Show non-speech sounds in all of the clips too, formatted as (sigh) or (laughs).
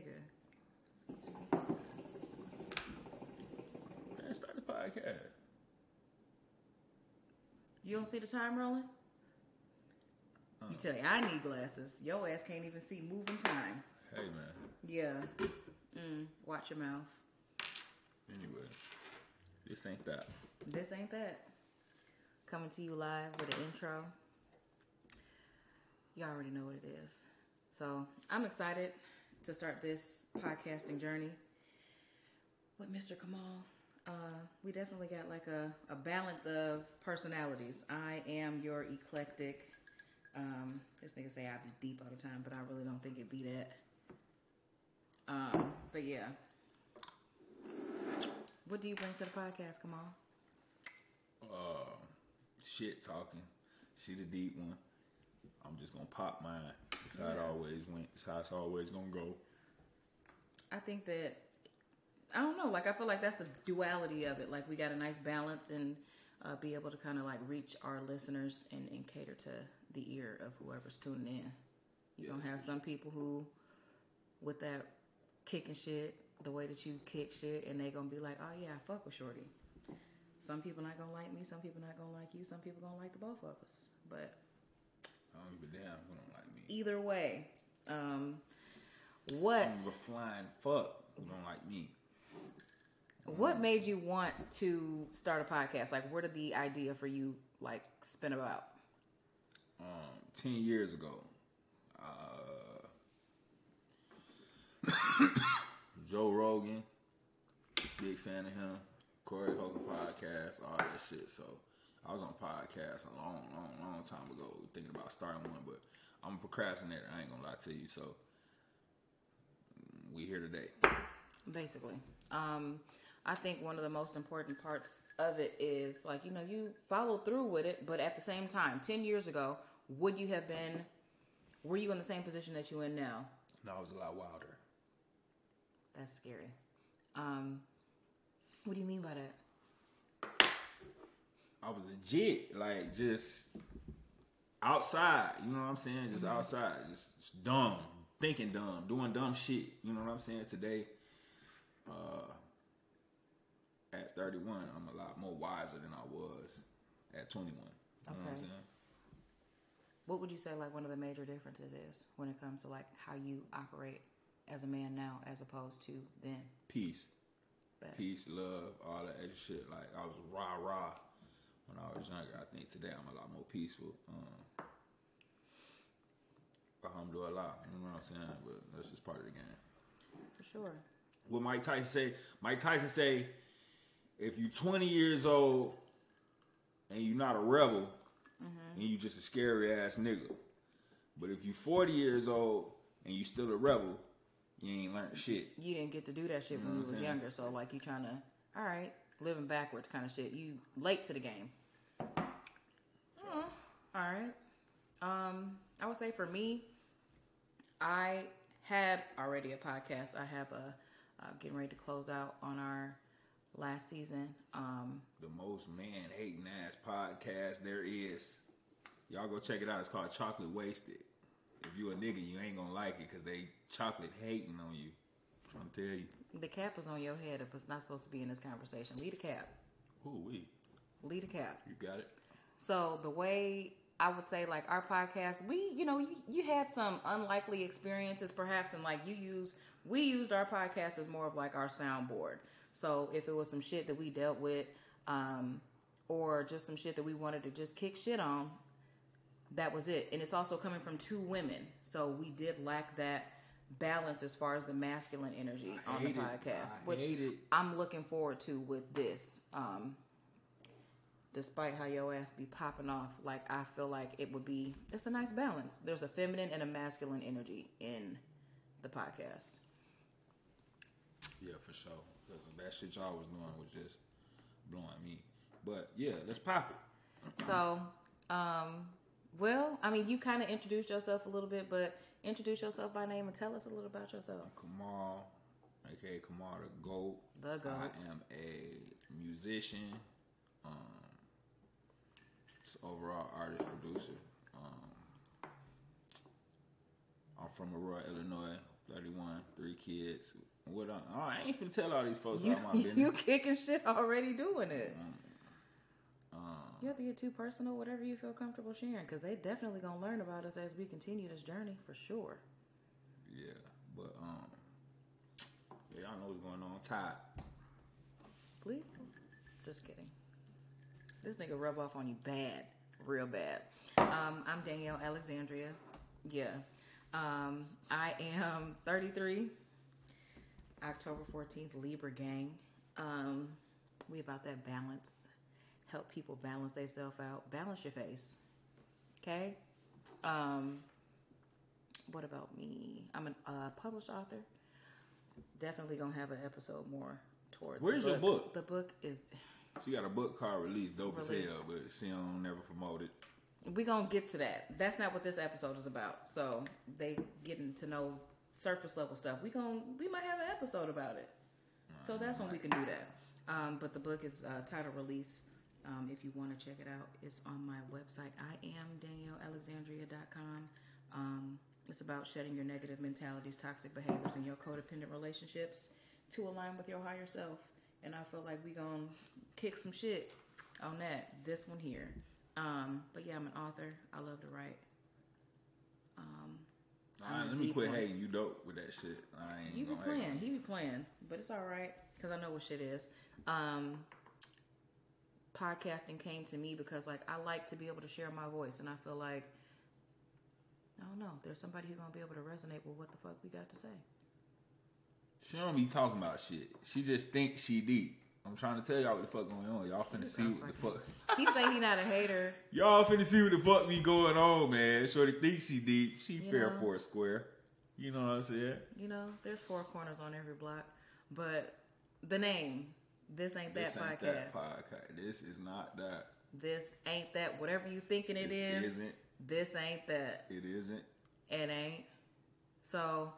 nigga. Man, start the podcast. You don't see the time rolling? You tell you I need glasses. Your ass can't even see moving time. Hey man. Yeah. Mm, watch your mouth. Anyway, this ain't that. This ain't that. Coming to you live with an intro. You already know what it is. So I'm excited to start this podcasting journey with Mr. Kamaal. Uh, we definitely got like a, a balance of personalities. I am your eclectic. Um, this nigga say I be deep all the time, but I really don't think it be that. Um, but yeah. What do you bring to the podcast, Kamaal? Uh, shit talking. She the deep one. I'm just gonna pop mine. That's how it always went. That's how it's always gonna go. I think that I don't know. Like I feel like that's the duality of it. Like we got a nice balance and uh, be able to kind of like reach our listeners and, and cater to the ear of whoever's tuning in. You're gonna have some people who, with that kicking shit, the way that you kick shit, and they gonna be like, oh yeah, I fuck with Shorty. Some people not gonna like me. Some people not gonna like you. Some people gonna like the both of us. But I don't give a damn who don't like. Either way, um, what? I'm a flying fuck who don't like me. What made you want to start a podcast? Like, where did the idea for you like spin about? um, 10 years ago. Uh, (coughs) Joe Rogan, big fan of him. Corey Hogan podcast, all that shit. So I was on podcast a long, long, long time ago thinking about starting one, but I'm a procrastinator. I ain't gonna lie to you. So we here today. Basically, um, I think one of the most important parts of it is like you know you follow through with it, but at the same time, ten years ago, would you have been? Were you in the same position that you're in now? No, I was a lot wilder. That's scary. Um, what do you mean by that? I was legit, like just outside. You know what I'm saying? Just outside, just, just dumb, thinking dumb, doing dumb shit. You know what I'm saying? Today, uh, at 31, I'm a lot more wiser than I was at 21. You know what I'm Okay. saying? What would you say like one of the major differences is when it comes to like how you operate as a man now as opposed to then? Peace, peace, love, all that extra shit. Like I was rah rah when I was younger. I think today I'm a lot more peaceful. Um, alhamdulillah, you know what I'm saying? But that's just part of the game. For sure. what Mike Tyson say. Mike Tyson say, if you're 20 years old and you're not a rebel, and you just a scary ass nigga. But if you're 40 years old and you're still a rebel, you ain't learned shit. You didn't get to do that shit You know when you was saying? younger, so like you trying to, all right, living backwards kind of shit. You late to the game. All right. Um, I would say for me, I had already a podcast. I have a uh, getting ready to close out on our last season. Um, The most man hating ass podcast there is. Y'all go check it out. It's called Chocolate Wasted. If you a nigga, you ain't gonna like it because they chocolate hating on you. trying to tell you. the cap is on your head. It was not supposed to be in this conversation. Lead a cap. Who we? Lead a cap. You got it. So the way I would say like our podcast, we you know you, you had some unlikely experiences perhaps, and like you use we used our podcast as more of like our soundboard. So if it was some shit that we dealt with, um, or just some shit that we wanted to just kick shit on, that was it. And it's also coming from two women, so we did lack that balance as far as the masculine energy I on the podcast, which. I'm looking forward to with this. Um, despite how your ass be popping off, like I feel like it would be it's a nice balance. There's a feminine and a masculine energy in the podcast. Yeah, for sure. 'Cause that shit y'all was doing was just blowing me. But yeah, let's pop it. (clears throat) So, um, well, I mean, you kind of introduced yourself a little bit, but introduce yourself by name and tell us a little about yourself. Kamaal, aka Kamaal the Goat. The GOAT. I am a musician, um, overall artist producer. Um, I'm from Aurora, Illinois. 31, three kids. What I, oh, I ain't finna tell all these folks You, all my business. (laughs) you kicking shit already doing it. Um, You have to get too personal, whatever you feel comfortable sharing, because they definitely gonna learn about us as we continue this journey for sure. yeah, but um, yeah, y'all know what's going on. Ty, Please, just kidding. This nigga rub off on you bad, real bad. Um, I'm Danielle Alexandria. Yeah, um, I am 33. October 14th, Libra gang. Um, we about that balance. Help people balance themselves out. Balance your face. Okay. Um, what about me? I'm a uh, published author. Definitely gonna have an episode more towards. Where's the your book? The book is. She got a book called Release, dope Release. as hell, but she don't never promote it. We gonna get to that. That's not what this episode is about. So they getting to know surface level stuff. We gonna we might have an episode about it. So that's when we can do that. Um, but the book is uh, title release. Um, if you want to check it out, it's on my website. I am DanielleAlexandria.com. Um, it's about shedding your negative mentalities, toxic behaviors, and your codependent relationships to align with your higher self. And I feel like we gonna kick some shit on that. This one here. Um, but yeah, I'm an author. I love to write. Um, All right, let me quit hating. You dope with that shit. I ain't You be playing. He be playing. But it's all right because I know what shit is. Um, podcasting came to me because like I like to be able to share my voice, and I feel like I don't know. There's somebody who's gonna be able to resonate with what the fuck we got to say. She don't be talking about shit. She just thinks she deep. I'm trying to tell y'all what the fuck going on. Y'all finna see what the fuck. (laughs) He say he not a hater. Y'all finna see what the fuck be going on, man. Shorty thinks she deep. She You fair know. for a square. You know what I'm saying? You know, there's four corners on every block, but the name. This ain't that this ain't podcast. that podcast. This is not that. This ain't that. Whatever you thinking it This is, isn't. this ain't that. It isn't. It ain't. So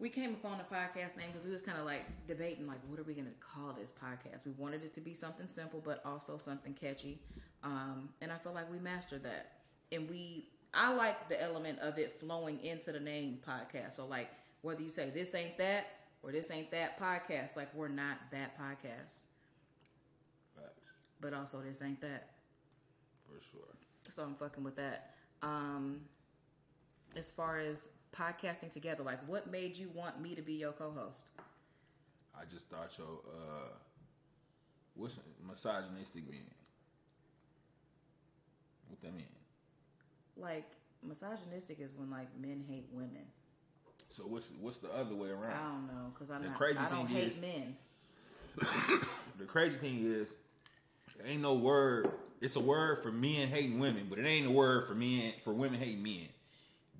we came upon the podcast name because we was kind of like debating, like, what are we going to call this podcast? We wanted it to be something simple, but also something catchy. Um, and I feel like we mastered that. And we, I like the element of it flowing into the name podcast. So like, whether you say this ain't that or this ain't that podcast, like we're not that podcast, Facts. but also this ain't that. For sure. So I'm fucking with that. Um, as far as podcasting together, like what made you want me to be your co-host? I just thought your uh what's misogynistic mean? What that mean? Like misogynistic is when like men hate women. So what's what's the other way around? I don't know because I'm The not. crazy I don't thing hate is- men. (coughs) The crazy thing is, there ain't no word. It's a word for men hating women, but it ain't a word for men for women hating men.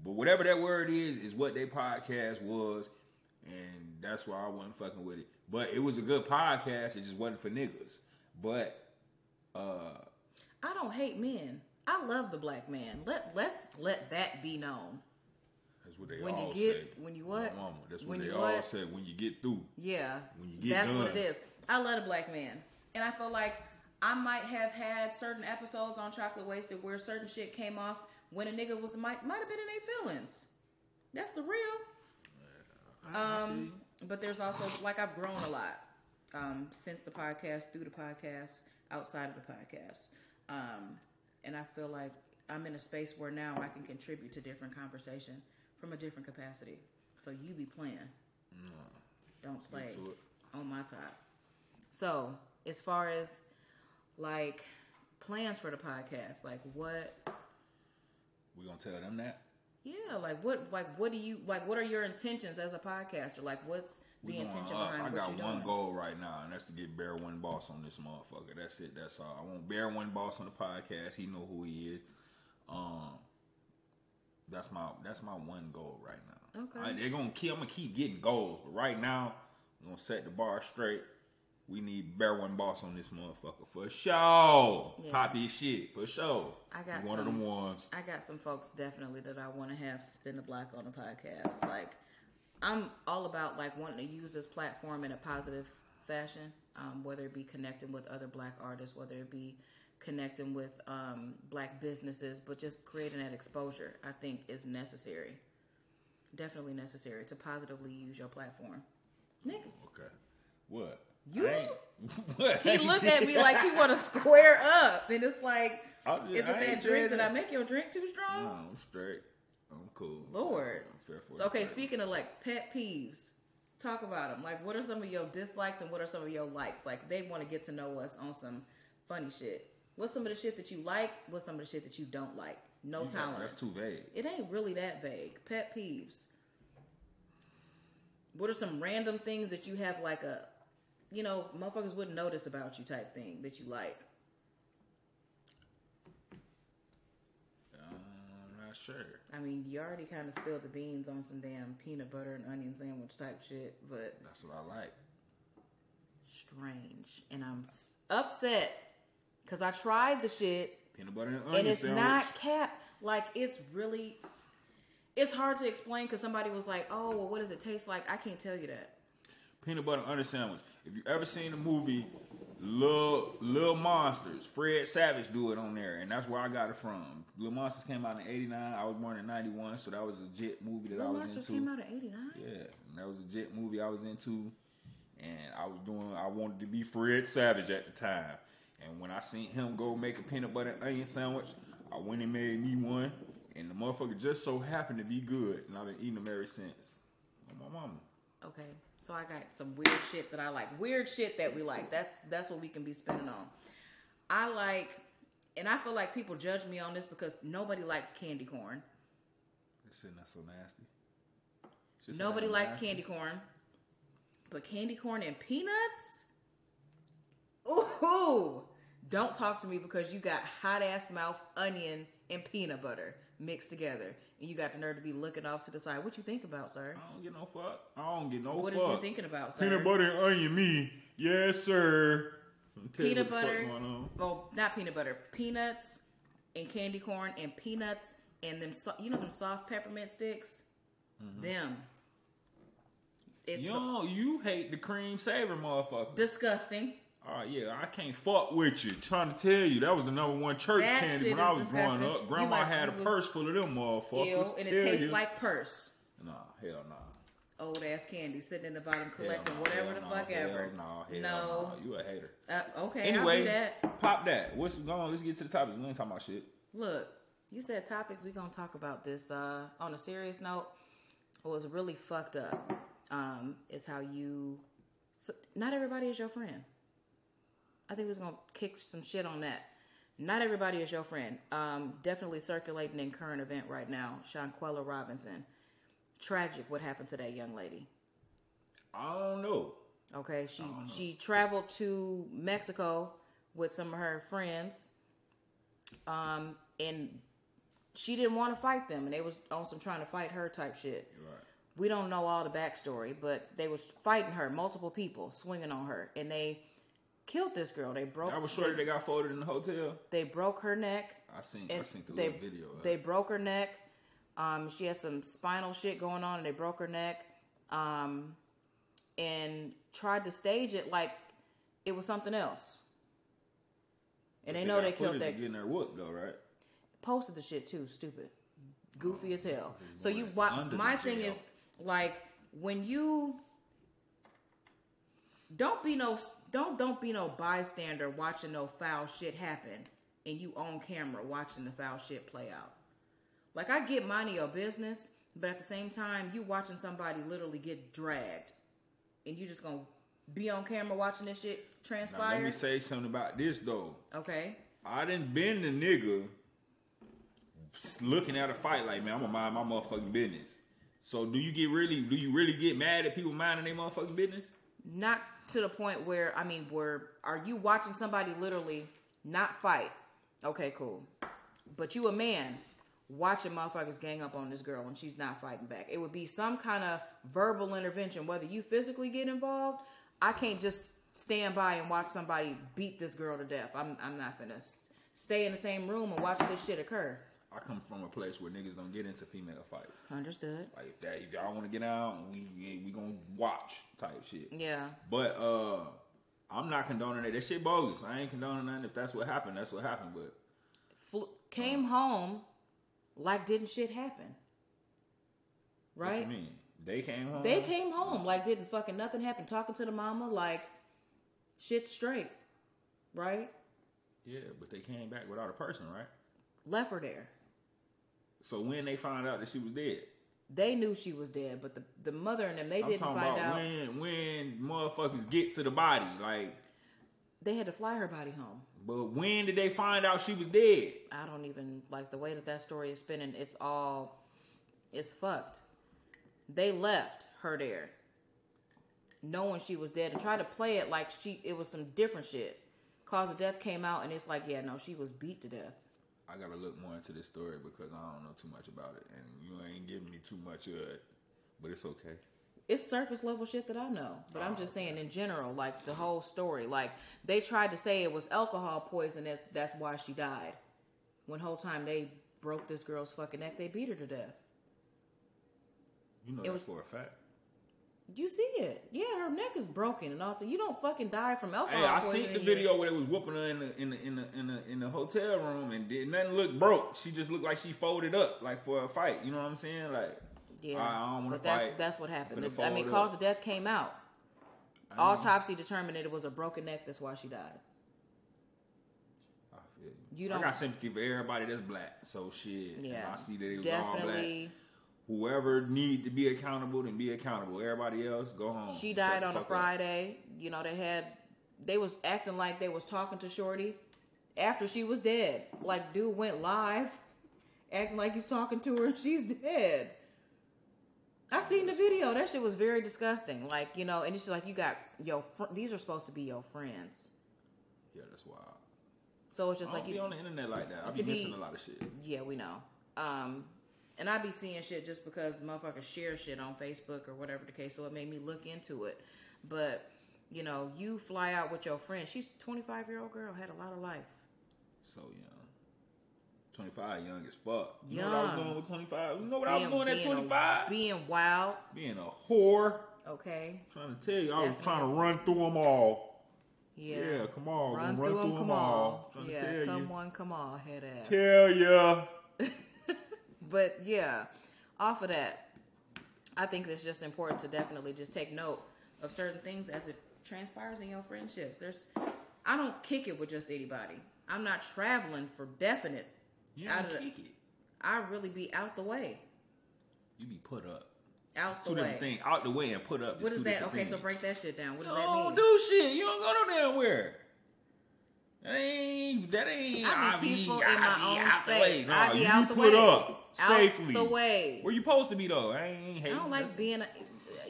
But whatever that word is, is what their podcast was, and that's why I wasn't fucking with it. But it was a good podcast. It just wasn't for niggas. But uh, I don't hate men. I love the black man. Let let's let that be known. that's what they When you all get- say. when you what? Mama. That's what When they all what? say. When you get through. Yeah, When you get that's what it is. I love a black man, and I feel like I might have had certain episodes on Chocolate Wasted where certain shit came off when a nigga was might might have been in their feelings. That's the real. Um, but there's also like I've grown a lot um, since the podcast, through the podcast, outside of the podcast, um, and I feel like I'm in a space where now I can contribute to different conversation from a different capacity. So you be playing, don't play Get to it. on my top. So as far as like plans for the podcast, like what gonna tell them that. yeah, like what, like what do you like? What are your intentions as a podcaster? Like, what's the We going intention up. behind I got one doing? goal right now, and that's to get Bear One Boss on this motherfucker. That's it. That's all. I want Bear One Boss on the podcast. He know who he is. Um, that's my that's my one goal right now. Okay. I- they're gonna keep. I'm gonna keep getting goals, but right now, I'm gonna set the bar straight. We need Bear One Boss on this motherfucker for sure. Yeah. Poppy shit for sure. I got one of some- them ones. I got some folks definitely that I want to have spin the block on the podcast. Like, I'm all about like wanting to use this platform in a positive fashion, um, whether it be connecting with other black artists, whether it be connecting with um, black businesses, but just creating that exposure. I think is necessary. definitely necessary to positively use your platform. Nigga, Okay. What? You- I ain't- (laughs) what? he looked at me like he want to (laughs) square up, and it's like, just- is it that drink? Did I make your drink too strong? No, I'm straight. I'm cool. Lord. I'm So, okay, respect. speaking of like pet peeves, talk about them. Like, what are some of your dislikes and what are some of your likes? Like, they want to get to know us on some funny shit. What's some of the shit that you like? What's some of the shit that you don't like? No got- tolerance. That's too vague. It ain't really that vague. Pet peeves. What are some random things that you have like a, you know, motherfuckers wouldn't notice about you type thing that you like? Uh, I'm not sure. I mean, you already kind of spilled the beans on some damn peanut butter and onion sandwich type shit, but That's what I like. strange. And I'm s- upset because I tried the shit Peanut butter and onion and it's sandwich. not cap. Like, it's really, it's hard to explain because somebody was like, oh, well, what does it taste like? I can't tell you that. peanut butter and onion sandwich. If you ever seen the movie Little Little Monsters, Fred Savage do it on there, and that's where I got it from. Little Monsters came out in '89. I was born in '91, so that was a jet movie that Little I was Monsters into. Monsters came out in 89? Yeah, and that was a jet movie I was into, and I was doing. I wanted to be Fred Savage at the time, and when I seen him go make a peanut butter and onion sandwich, I went and made me one, and the motherfucker just so happened to be good, and I've been eating them ever since. My mama. Okay. So I got some weird shit that I like. Weird shit that we like. That's that's what we can be spending on. I like and I feel like people judge me on this because nobody likes candy corn. This shit not so nasty. So Nobody likes nasty. candy corn. But candy corn and peanuts? Ooh. Don't talk to me because you got hot ass mouth onion and peanut butter mixed together. And you got the nerve to be looking off to the side. What you think about, sir? I don't get no fuck. I don't get no What is fuck. you thinking about, sir? Peanut butter and onion, me. Yes, sir. Let me tell you peanut what butter. Well, not peanut butter. Peanuts and candy corn and peanuts and them. So, you know them soft peppermint sticks. Mm-hmm. Them. It's You the- you hate the cream savor motherfucker. disgusting. Oh yeah, I can't fuck with you. Trying to tell you that was the number one church That candy when I was disgusting. growing up. Grandma like- had a purse full of them motherfuckers. Ew, and it tastes you. like purse. Nah, hell nah. Old ass candy sitting in the bottom collecting nah, whatever the nah, fuck hell ever. Nah, hell no. nah. You a hater. Uh, okay, I'll do Anyway, that. pop that. What's going on? Let's get to the topics. We ain't talking about shit. Look, you said topics. We gonna talk about this. Uh, on a serious note, what was really fucked up um, is how you. So, not everybody is your friend. I think we was gonna kick some shit on that. Not everybody is your friend. Um, definitely circulating in current event right now. Shanquella Robinson. Tragic. What happened to that young lady? I don't know. Okay, she she traveled to Mexico with some of her friends, um, and she didn't want to fight them, and they was on some trying to fight her type shit. Right. We don't know all the backstory, but they was fighting her, multiple people swinging on her, and they killed this girl. They broke. That was shorty that got folded in the hotel. They broke her neck. I seen. I seen the they little video. Of they broke her neck. Um, she had some spinal shit going on, and they broke her neck. Um, and tried to stage it like it was something else. And they, know got they killed that. Getting their whoop though, right? Posted the shit too. Stupid, goofy as hell. So you, under my thing jail. is like when you don't be no don't don't be no bystander watching no foul shit happen and you on camera watching the foul shit play out. Like I get minding your business, but at the same time you watching somebody literally get dragged and you just gonna be on camera watching this shit Now let me say something about this though. okay. I didn't been the nigga looking at a fight like man, I'm gonna mind my motherfucking business. So do you get really do you really get mad at people minding their motherfucking business? Not to the point where I mean, where are you watching somebody literally not fight? Okay, cool. But you a man watching motherfuckers gang up on this girl and she's not fighting back. It would be some kind of verbal intervention, whether you physically get involved. I can't just stand by and watch somebody beat this girl to death. I'm I'm not finna s- stay in the same room and watch this shit occur. I come from a place where niggas don't get into female fights. Understood? Like if that if y'all want to get out, we we gonna watch type shit. Yeah. But uh I'm not condoning it. That shit bogus. I ain't condoning nothing. If that's what happened, that's what happened. But Fl- came home like didn't shit happen. What right? you mean? They came home. They came home like didn't fucking nothing happen. Talking to the mama like shit straight, right? Yeah, but they came back without a person, right? Left her there. So when they found out that she was dead, They knew she was dead, but the the mother and them they I'm didn't find about out. when when motherfuckers get to the body. Like, They had to fly her body home. but when did they find out she was dead? I don't even like the way that that story is spinning. It's all, it's fucked. They left her there, knowing she was dead, and tried to play it like she it was some different shit. Cause of death came out, and it's like, yeah, no, she was beat to death. I gotta look more into this story because I don't know too much about it, and you ain't giving me too much of it. But it's okay. It's surface level shit that I know, but I'm just oh, saying in general, like the whole story. Like they tried to say it was alcohol poison that that's why she died. When whole time they broke this girl's fucking neck, they beat her to death. You know It that's was- for a fact. You see it? Yeah, her neck is broken and all. You don't fucking die from alcohol Hey, I seen the yet. video where they was whooping her in the in the in the in the, in the hotel room, and did nothing look broke. She just looked like she folded up, like for a fight. You know what I'm saying? Like, Yeah, I, I don't want but to that's fight. that's what happened. The- I mean, cause of death came out. Autopsy determined that it was a broken neck. That's why she died. I feel You I don't- got sympathy for everybody that's black. So shit. and Yeah, I see that it was all black. Whoever need to be accountable, then be accountable. Everybody else, go home. She died on a fuck up. Friday. You know, they had they was acting like they was talking to Shorty after she was dead. Like dude went live acting like he's talking to her and (laughs) she's dead. I seen the video. That shit was very disgusting. Like, you know, and it's just like you got yo fr- these are supposed to be your friends. Yeah, that's wild. So it's just I don't like be you on the internet like that. I be be- missing a lot of shit. Yeah, we know. Um, and I be seeing shit just because motherfuckers share shit on Facebook or whatever the case. So it made me look into it. But you know, you fly out with your friend. She's 25 year old girl, had a lot of life. So young. 25, young as fuck. You know what I was doing with 25? You know what I was doing at 25? A, being wild. Being a whore. Okay. Trying to tell you, I was trying to run through them all. Yeah. Yeah, come on, Run gonna through them, through come 'em on. all. Trying to Yeah, tell come you. on, come on, head ass. Tell ya. But yeah, off of that, I think it's just important to definitely just take note of certain things as it transpires in your friendships. There's, I don't kick it with just anybody. I'm not traveling for definite. You don't the- kick it. I really be out the way, You be put up. out Two the different way. things. Out the way and put up. What is two that? Okay, so break that shit down. What does that mean? don't do shit. You don't go no damn where. That ain't. That ain't. I be peaceful in I my be own space. way. I be out the way. put up Out safely. the way. Where you supposed to be though? I ain't I don't like That's- being. A,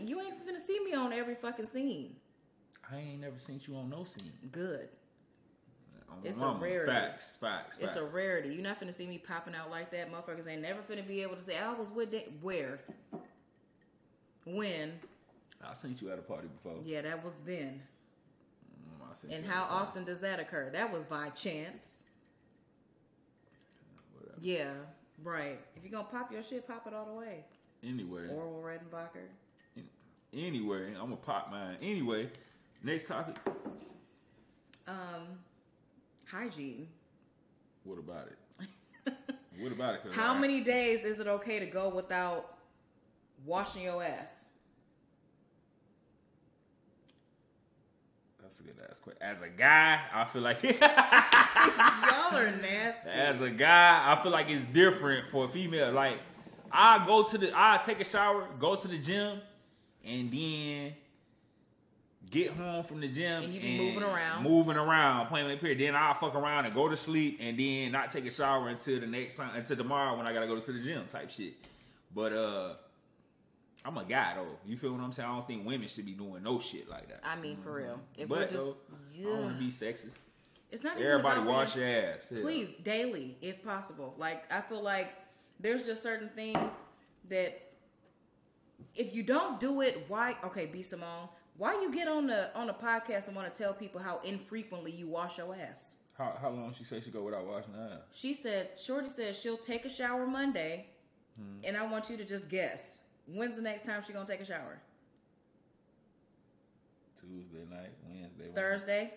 you ain't finna see me on every fucking scene. I ain't never seen you on no scene. Good. It's a rarity. Facts, facts, facts. It's a rarity. You're not finna see me popping out like that. Motherfuckers ain't never finna be able to say I was with that. Where? When? I seen you at a party before. Yeah, that was then. Mm, And how often does that occur? That was by chance. Whatever. Yeah, right. If you're gonna pop your shit, pop it all the way. Anyway, Orville Redenbacher. anyway, I'm gonna pop mine. Anyway, next topic. Um, hygiene. What about it? what about it? How I- many days is it okay to go without washing your ass? That's a good ass question. As a guy, I feel like (laughs) Y'all are nasty. as a guy, I feel like it's different for a female. Like I go to the, I take a shower, go to the gym, and then get home from the gym And you be moving around. moving around, playing with the period. Then I'll fuck around and go to sleep, and then not take a shower until the next time, until tomorrow when I gotta go to the gym, type shit. But uh. I'm a guy though. You feel what I'm saying? I don't think women should be doing no shit like that. I mean, for real. If but we're just, though, I don't want to be sexist. it's not Everybody about wash being- your ass. Yeah. please daily if possible like i feel like there's just certain things that if you don't do it why okay b simone why you get on the on the podcast and want to tell people how infrequently you wash your ass How, how long she say she go without washing her ass? she said shorty said she'll take a shower monday Hmm. and i want you to just guess when's the next time she gonna take a shower Tuesday night, Wednesday, thursday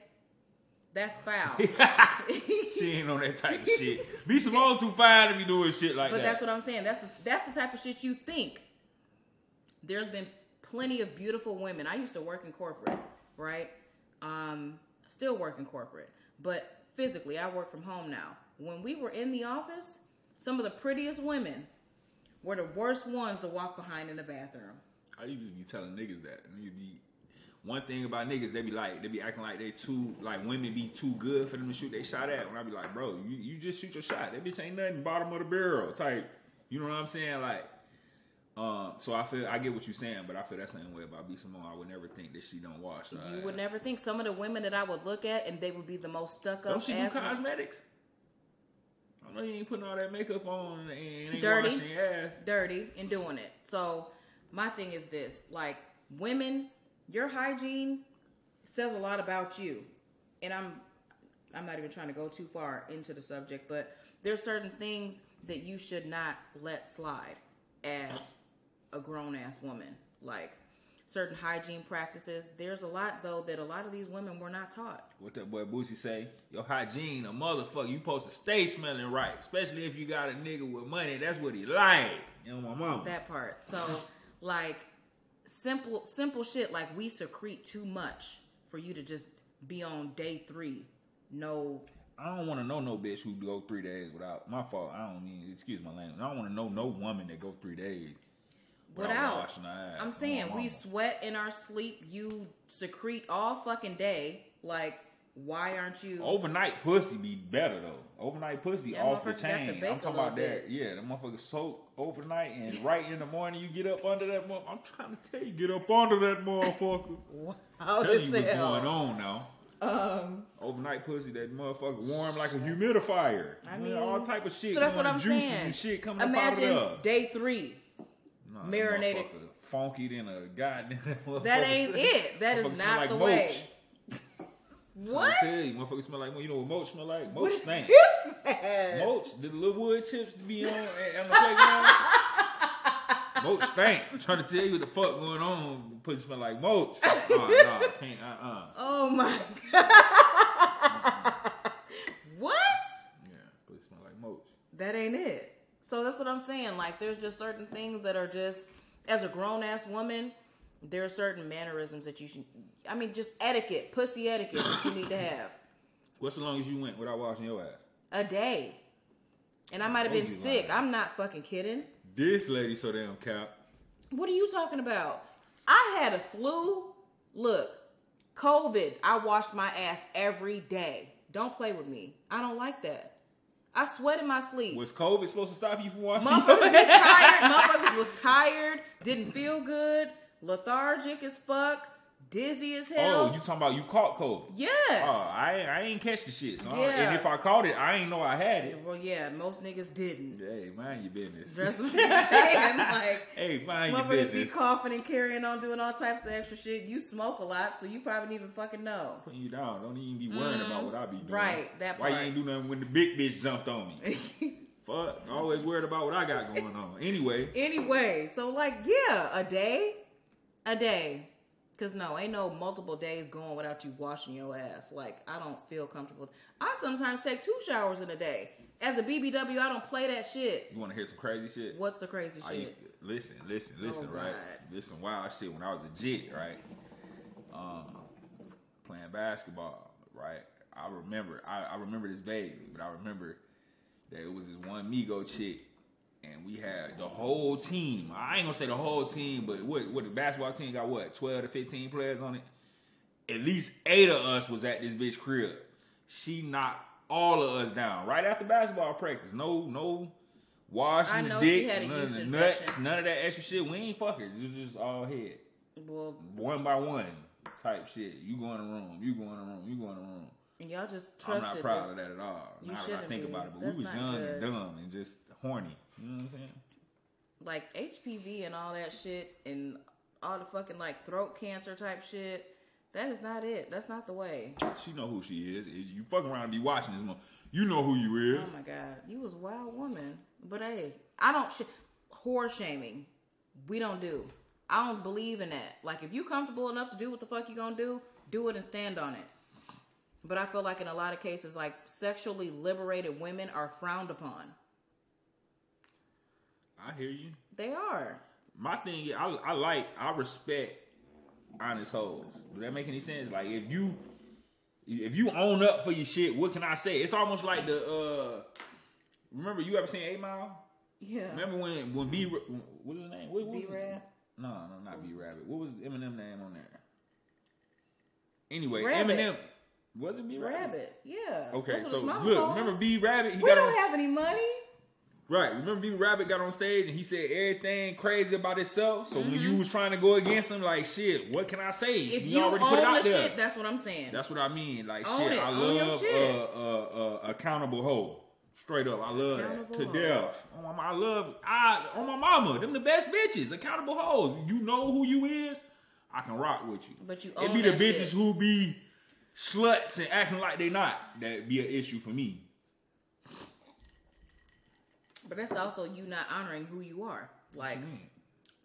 that's foul (laughs) she ain't on that type of shit. B Simone too fine to be doing shit like but that. But that's what i'm saying that's the, that's the type of shit you think there's been plenty of beautiful women. I used to work in corporate, right? Um, still work in corporate, but physically, I work from home now. When we were in the office, some of the prettiest women were the worst ones to walk behind in the bathroom. I used to be telling niggas that. And you be one thing about niggas, they be like, they be acting like they too, like women be too good for them to shoot they shot at. When I be like, bro, you, you just shoot your shot. That bitch ain't nothing bottom of the barrel type. You know what I'm saying? Like, um, so I feel I get what you're saying, but I feel that same way about B Simone. I would never think that she don't wash. Her You would never think some of the women that I would look at and they would be the most stuck up Don't she do ass. cosmetics? I know you ain't putting all that makeup on and ain't Dirty. washing your ass. dirty and doing it. So my thing is this: like women, your hygiene says a lot about you. And I'm I'm not even trying to go too far into the subject, but there's certain things that you should not let slide as a grown ass woman. Like certain hygiene practices. There's a lot though that a lot of these women were not taught. What that boy Boosie say? Your hygiene, a motherfucker. You supposed to stay smelling right, especially if you got a nigga with money. That's what he like. You know my mama. that part. So (laughs) like simple simple shit like we secrete too much for you to just be on day three. No I don't want to know no bitch who go three days without. My fault. I don't mean excuse my language. I don't want to know no woman that go three days without. washing her ass. I'm saying we sweat in our sleep. You secrete all fucking day. Like why aren't you? Overnight pussy be better though. Overnight pussy That off the motherfucker got to chain. I'm talking about that. Yeah, the motherfucker soak overnight and right in the morning you get up under that. I'm trying to tell you, get up under that motherfucker. How Tell you what's hell? going on now. Um, Overnight pussy, that motherfucker warm like a humidifier. I mean, all type of shit. so that's what I'm juices saying. and shit coming Imagine up out of day three. Marinated- Funky than a goddamn. (laughs) That ain't it. That is not like the mulch. way. (laughs) What? I tell you, motherfucker smell like you know what mulch smell like? Mulch stink. Mulch, the little wood chips to be on on the playground. (laughs) mulch stink. I'm trying to tell you what the fuck going on. Pussy smell like mulch. Nah, nah, can't. Uh, uh Oh my god. what? Yeah, pussy smell like mulch. That ain't it. So that's what I'm saying. Like there's just certain things that are just as a grown ass woman, there are certain mannerisms that you should I mean just etiquette, pussy etiquette that you need to have. (coughs) What's the longest you went without washing your ass? A day. And I might have been sick. lying. I'm not fucking kidding. This lady so damn cap. What are you talking about? I had a flu. Look, COVID. I washed my ass every day. Don't play with me. I don't like that. I sweat in my sleep. Was COVID supposed to stop you from washing Motherfuckers ass? (laughs) tired. Motherfuckers was tired. Didn't feel good. Lethargic as fuck. Dizzy as oh, hell. Oh, you talking about you caught COVID? yes. Oh, I I ain't catch the shit. So I- Yeah. and if I caught it, I ain't know I had it. well, yeah. Most niggas didn't. Hey, mind your business. That's what I'm saying. (laughs) Like. Hey, mind your Motherfuckers be coughing and carrying on, doing all types of extra shit. You smoke a lot, so you probably didn't even fucking know. Putting you down. Don't even be worrying about what I be doing. Mm-hmm. Right, that Why you ain't do nothing when the big bitch jumped on me? (laughs) Fuck. Always worried about what I got going on. Anyway, anyway, so like, yeah, a day, a day. Cause no, ain't no multiple days going without you washing your ass. Like, I don't feel comfortable. I sometimes take two showers in a day. As a BBW, I don't play that shit. you want to hear some crazy shit? What's the crazy I shit? used to listen, listen, listen, Oh, right? Listen, wild shit when I was a jit, right? Um, playing basketball, right? I remember, I, I remember this vaguely, but I remember that it was this one Migo chick, and we had the whole team. I ain't gonna say the whole team, but what what the basketball team got? What twelve to fifteen players on it? At least eight of us was at this bitch crib. She knocked all of us down right after basketball practice. No, no washing I the know she dick, had a none of the infection. nuts, none of that extra shit. We ain't fuck her. It was just all head, well, one by one type shit. You go in the room, you go in the room, you go in the room. and y'all just I'm not proud of that at all. You now that I think be. about it, but That's we was young good. and dumb and just horny. You know what I'm saying? like HPV and all that shit and all the fucking like throat cancer type shit. That is not it. That's not the way. She know who she is. You fucking around and be watching this. You know who you is. Oh my god, you was a wild woman. But hey, I don't sh- whore shaming. We don't do. I don't believe in that. Like if you comfortable enough to do what the fuck you gonna do, do it and stand on it. But I feel like in a lot of cases, like sexually liberated women are frowned upon. I hear you. They are. my thing, is, I I like, I respect honest hoes. Does that make any sense? Like if you if you own up for your shit, what can I say? It's almost like the uh remember you ever seen Eight Mile? Yeah. Remember when when B what was his name? What, what B-Rab? No, no, not B Rabbit. What was Eminem name on there? Anyway, Rabbit. Eminem was it B Rabbit? Yeah. Okay, so look, called remember. B Rabbit? He We got don't on have any money. right. Remember B Rabbit got on stage and he said everything crazy about himself. So when Mm-hmm. you was trying to go against him, like shit, what can I say? If He you already own put it out the there. shit, that's what I'm saying. That's what I mean. Like Own shit, it. I Own love shit. uh, uh, uh, accountable hoe. Straight up, I love that to hoes. death. On my, I love I on my mama. Them the best bitches. Accountable hoes. You know who you is. I can rock with you. But you it be the bitches shit. who be sluts and acting like they not. That be an issue for me. But that's also you not honoring who you are. Like you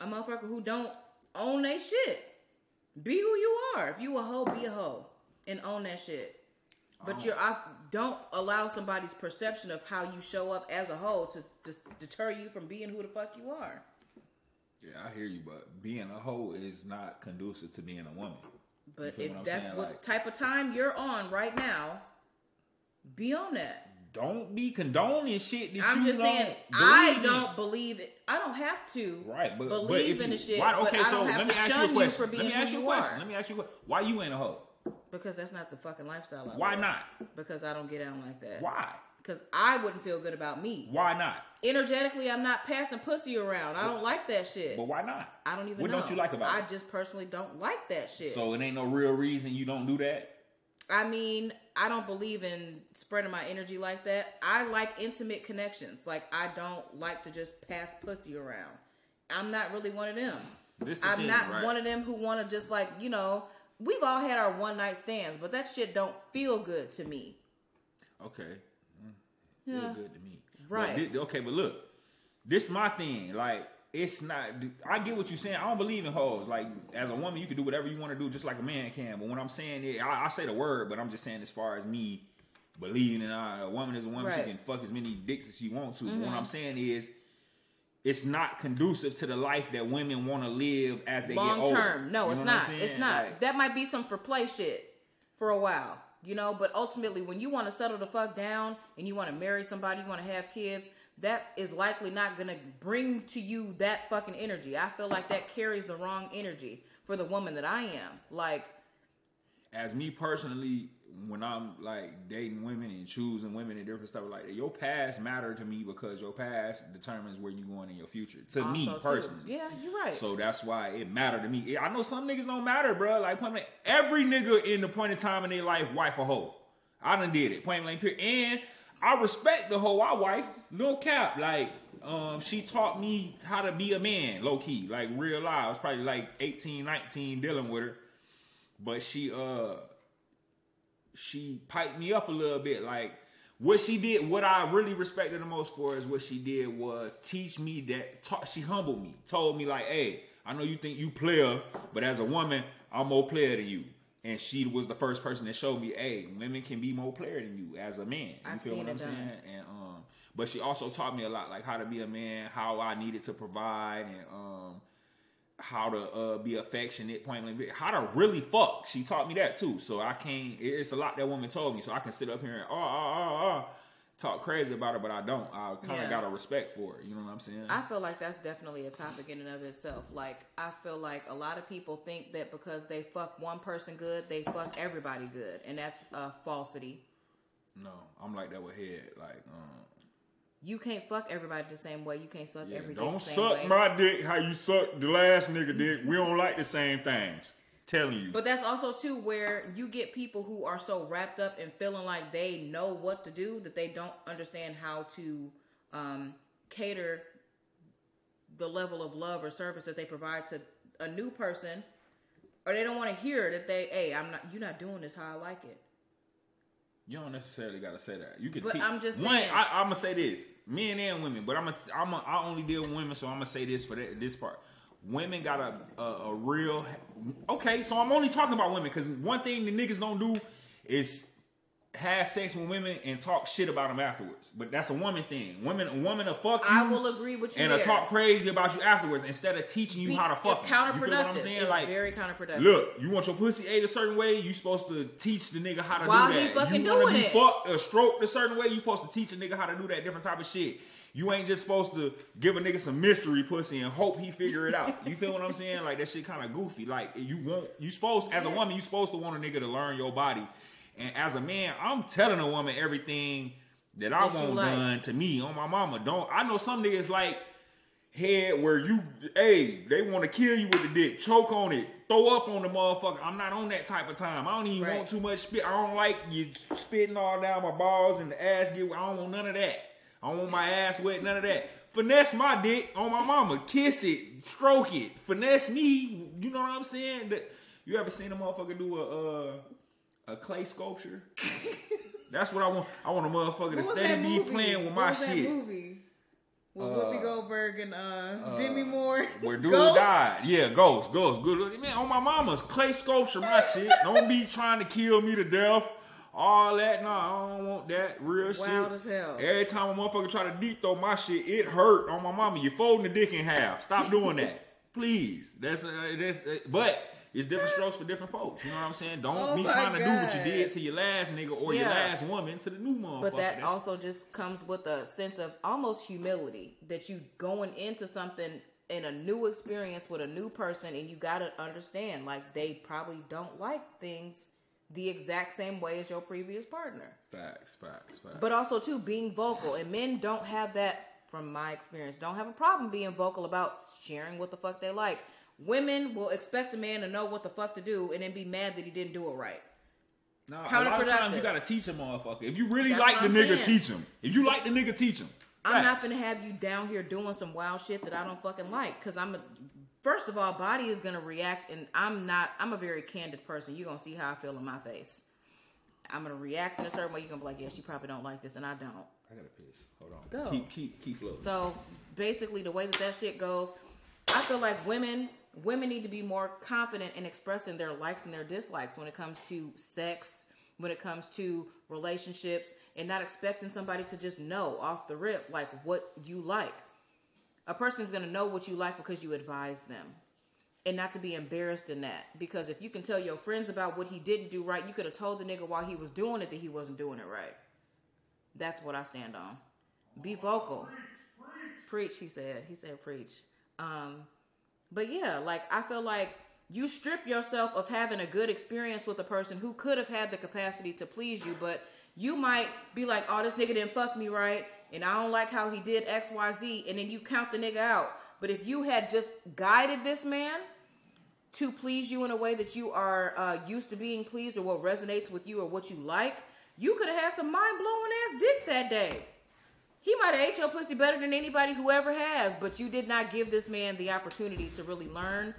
a motherfucker who don't own that shit. Be who you are. If you a hoe, be a hoe and own that shit. But uh-huh. you're I don't allow somebody's perception of how you show up as a whole to just deter you from being who the fuck you are. Yeah, I hear you, but being a hoe is not conducive to being a woman. But if what that's saying? what Like- type of time you're on right now, be on that. Don't be condoning shit that I'm just saying I don't believe it. I don't have to Right, but but believe if in you- the shit. Why, but okay, so let me to ask you a you question. for being let me ask you a question. Let me ask you a question. Why you ain't a hoe? Because that's not the fucking lifestyle. I Why live. not? Because I don't get down like that. Why? Because I wouldn't feel good about me. Why not? Energetically, I'm not passing pussy around. I don't like that shit. But why not? I don't even know. What know. don't you like about I it? just personally don't like that shit. So it ain't no real reason you don't do that. I mean, I don't believe in spreading my energy like that. I like intimate connections. Like I don't like to just pass pussy around. I'm not really one of them. I'm thing, not right? one of them who want to just like you know. We've all had our one night stands, but that shit don't feel good to me. Okay, Mm, feel Yeah. good to me. Right. But thi- okay, but look, this my thing. Like it's not. I get what you're saying. I don't believe in hoes. Like as a woman, you can do whatever you want to do, just like a man can. But when I'm saying it, I, I say the word, but I'm just saying as far as me believing in uh, a woman is a woman, Right. Mm-hmm. she can fuck as many dicks as she wants to. But what I'm saying is. It's not conducive to the life that women want to live as they get long older. term. No, You it's know what I'm not. It's not. Like, that might be some for play shit for a while, you know. But ultimately, when you want to settle the fuck down and you want to marry somebody, you want to have kids, that is likely not gonna bring to you that fucking energy. I feel like that carries the wrong energy for the woman that I am. Like, as me personally, when I'm like dating women and choosing women and different stuff like that, your past matter to me because your past determines where you going in your future. To me also, too. personally. yeah, you're right. So that's why it mattered to me. I know some niggas don't matter, bro. Like every nigga in the point in time in their life, wife a hoe. I done did it. Point blank period. And I respect the hoe I wife. No cap. Like, um, she taught me how to be a man, low key. Like real life. I was probably like 18, 19 dealing with her. But she uh she piped me up a little bit. Like what she did, what I really respected the most for is what she did was teach me that. She humbled me, told me like, "Hey, I know you think you player, but as a woman, I'm more player than you." And she was the first person that showed me, "Hey, women can be more player than you as a man." You I've feel seen what I'm done. saying? And um, but she also taught me a lot, like how to be a man, how I needed to provide, and um how to uh, be affectionate, point blank, how to really fuck. She taught me that too. So I can't. It's a lot that woman told me. So I can sit up here and oh oh oh oh talk crazy about it, but I don't. I kind of Yeah. got a respect for it. You know what I'm saying? I feel like that's definitely a topic in and of itself. Like I feel like a lot of people think that because they fuck one person good, they fuck everybody good, and that's a falsity. no, I'm like that with head. Like, um, You can't fuck everybody the same way. You can't suck yeah, every dick don't suck way. my dick how you suck the last nigga dick. We don't like the same things. Telling you. But that's also too where you get people who are so wrapped up and feeling like they know what to do that they don't understand how to um, cater the level of love or service that they provide to a new person, or they don't want to hear that they, hey, I'm not, you're not doing this how I like it. You don't necessarily gotta say that. You can. But. I'm just one. saying- I, I'm gonna say this: men and women. But I'm a, I'm a, I only deal with women, so I'm gonna say this for that, this part. Women got a, a a real. Okay, so I'm only talking about women because one thing the niggas don't do is have sex with women and talk shit about them afterwards. But that's a woman thing. Women, a woman will fuck you. I will agree with you and there. to talk crazy about you afterwards instead of teaching you Be- how to fuck. it's you. You what I'm saying? It's like, very counterproductive. Look, you want your pussy ate a certain way, you supposed to teach the nigga how to While do he that. fucking you wanna doing be it. fucked or stroked a certain way, you supposed to teach a nigga how to do that different type of shit. You ain't just supposed to give a nigga some mystery pussy and hope he figure it out. You feel what I'm saying? Like that shit kind of goofy. Like you want you supposed as a woman, you supposed to want a nigga to learn your body. And as a man, I'm telling a woman everything that I you want like. done to me on my mama. Don't I know some niggas like head where you, hey, they want to kill you with the dick, choke on it, throw up on the motherfucker. I'm not on that type of time. I don't even Right. want too much spit. I don't like you spitting all down my balls and the ass get. I don't want none of that. I don't want my ass wet. None of that. Finesse my dick on my mama. Kiss it, stroke it, finesse me. You know what I'm saying? That you ever seen a motherfucker do a uh, a clay sculpture? (laughs) That's what I want. I want a motherfucker to What steady be playing with What my was that shit. movie? With Uh, Whoopi Goldberg and uh, Demi Moore. (laughs) Where dude Ghost? died. Yeah, ghost, ghost. Good. Man, on my mama's clay sculpture, my (laughs) shit. Don't be trying to kill me to death. All that. No, I don't want that. Real shit. Wild as hell. Every time a motherfucker try to deep throw my shit, it hurt on my mama. You folding the dick in half. Stop doing that. Please. That's, uh, that's uh, but it's different strokes for different folks. You know what I'm saying? Don't Oh be trying to do what you did to your last nigga or your last woman to the new motherfucker. But that That's- also just comes with a sense of almost humility that you going into something in a new experience with a new person and you got to understand like they probably don't like things the exact same way as your previous partner. facts, facts, facts. But also too being vocal and men don't have that from my experience. Don't have a problem being vocal about sharing what the fuck they like. Women will expect a man to know what the fuck to do and then be mad that he didn't do it right. No, a lot of times you gotta teach a motherfucker. If you really That's like the I'm nigga, saying. teach him. If you like the nigga, teach him. I'm not Facts. gonna have you down here doing some wild shit that I don't fucking like. Cause I'm a first of all, body is gonna react, and I'm not. I'm a very candid person. You're gonna see how I feel in my face. I'm gonna react in a certain way. You're gonna be like, yes, you probably don't like this, and I don't. I gotta piss. Hold on. Go. Keep keep keep floating. So basically, the way that that shit goes, I feel like women women need to be more confident in expressing their likes and their dislikes when it comes to sex, when it comes to relationships, and not expecting somebody to just know off the rip like what you like. A person's gonna know what you like because you advise them. And not to be embarrassed in that. Because if you can tell your friends about what he didn't do right, you could have told the nigga while he was doing it that he wasn't doing it right. That's what I stand on. Be vocal. Preach, he said. He said preach. Um, but yeah, like I feel like you strip yourself of having a good experience with a person who could have had the capacity to please you, but you might be like, oh, this nigga didn't fuck me right, and I don't like how he did X, Y, Z, and then you count the nigga out. But if you had just guided this man to please you in a way that you are uh, used to being pleased or what resonates with you or what you like, you could have had some mind blowing ass dick that day. He might have ate your pussy better than anybody who ever has, but you did not give this man the opportunity to really learn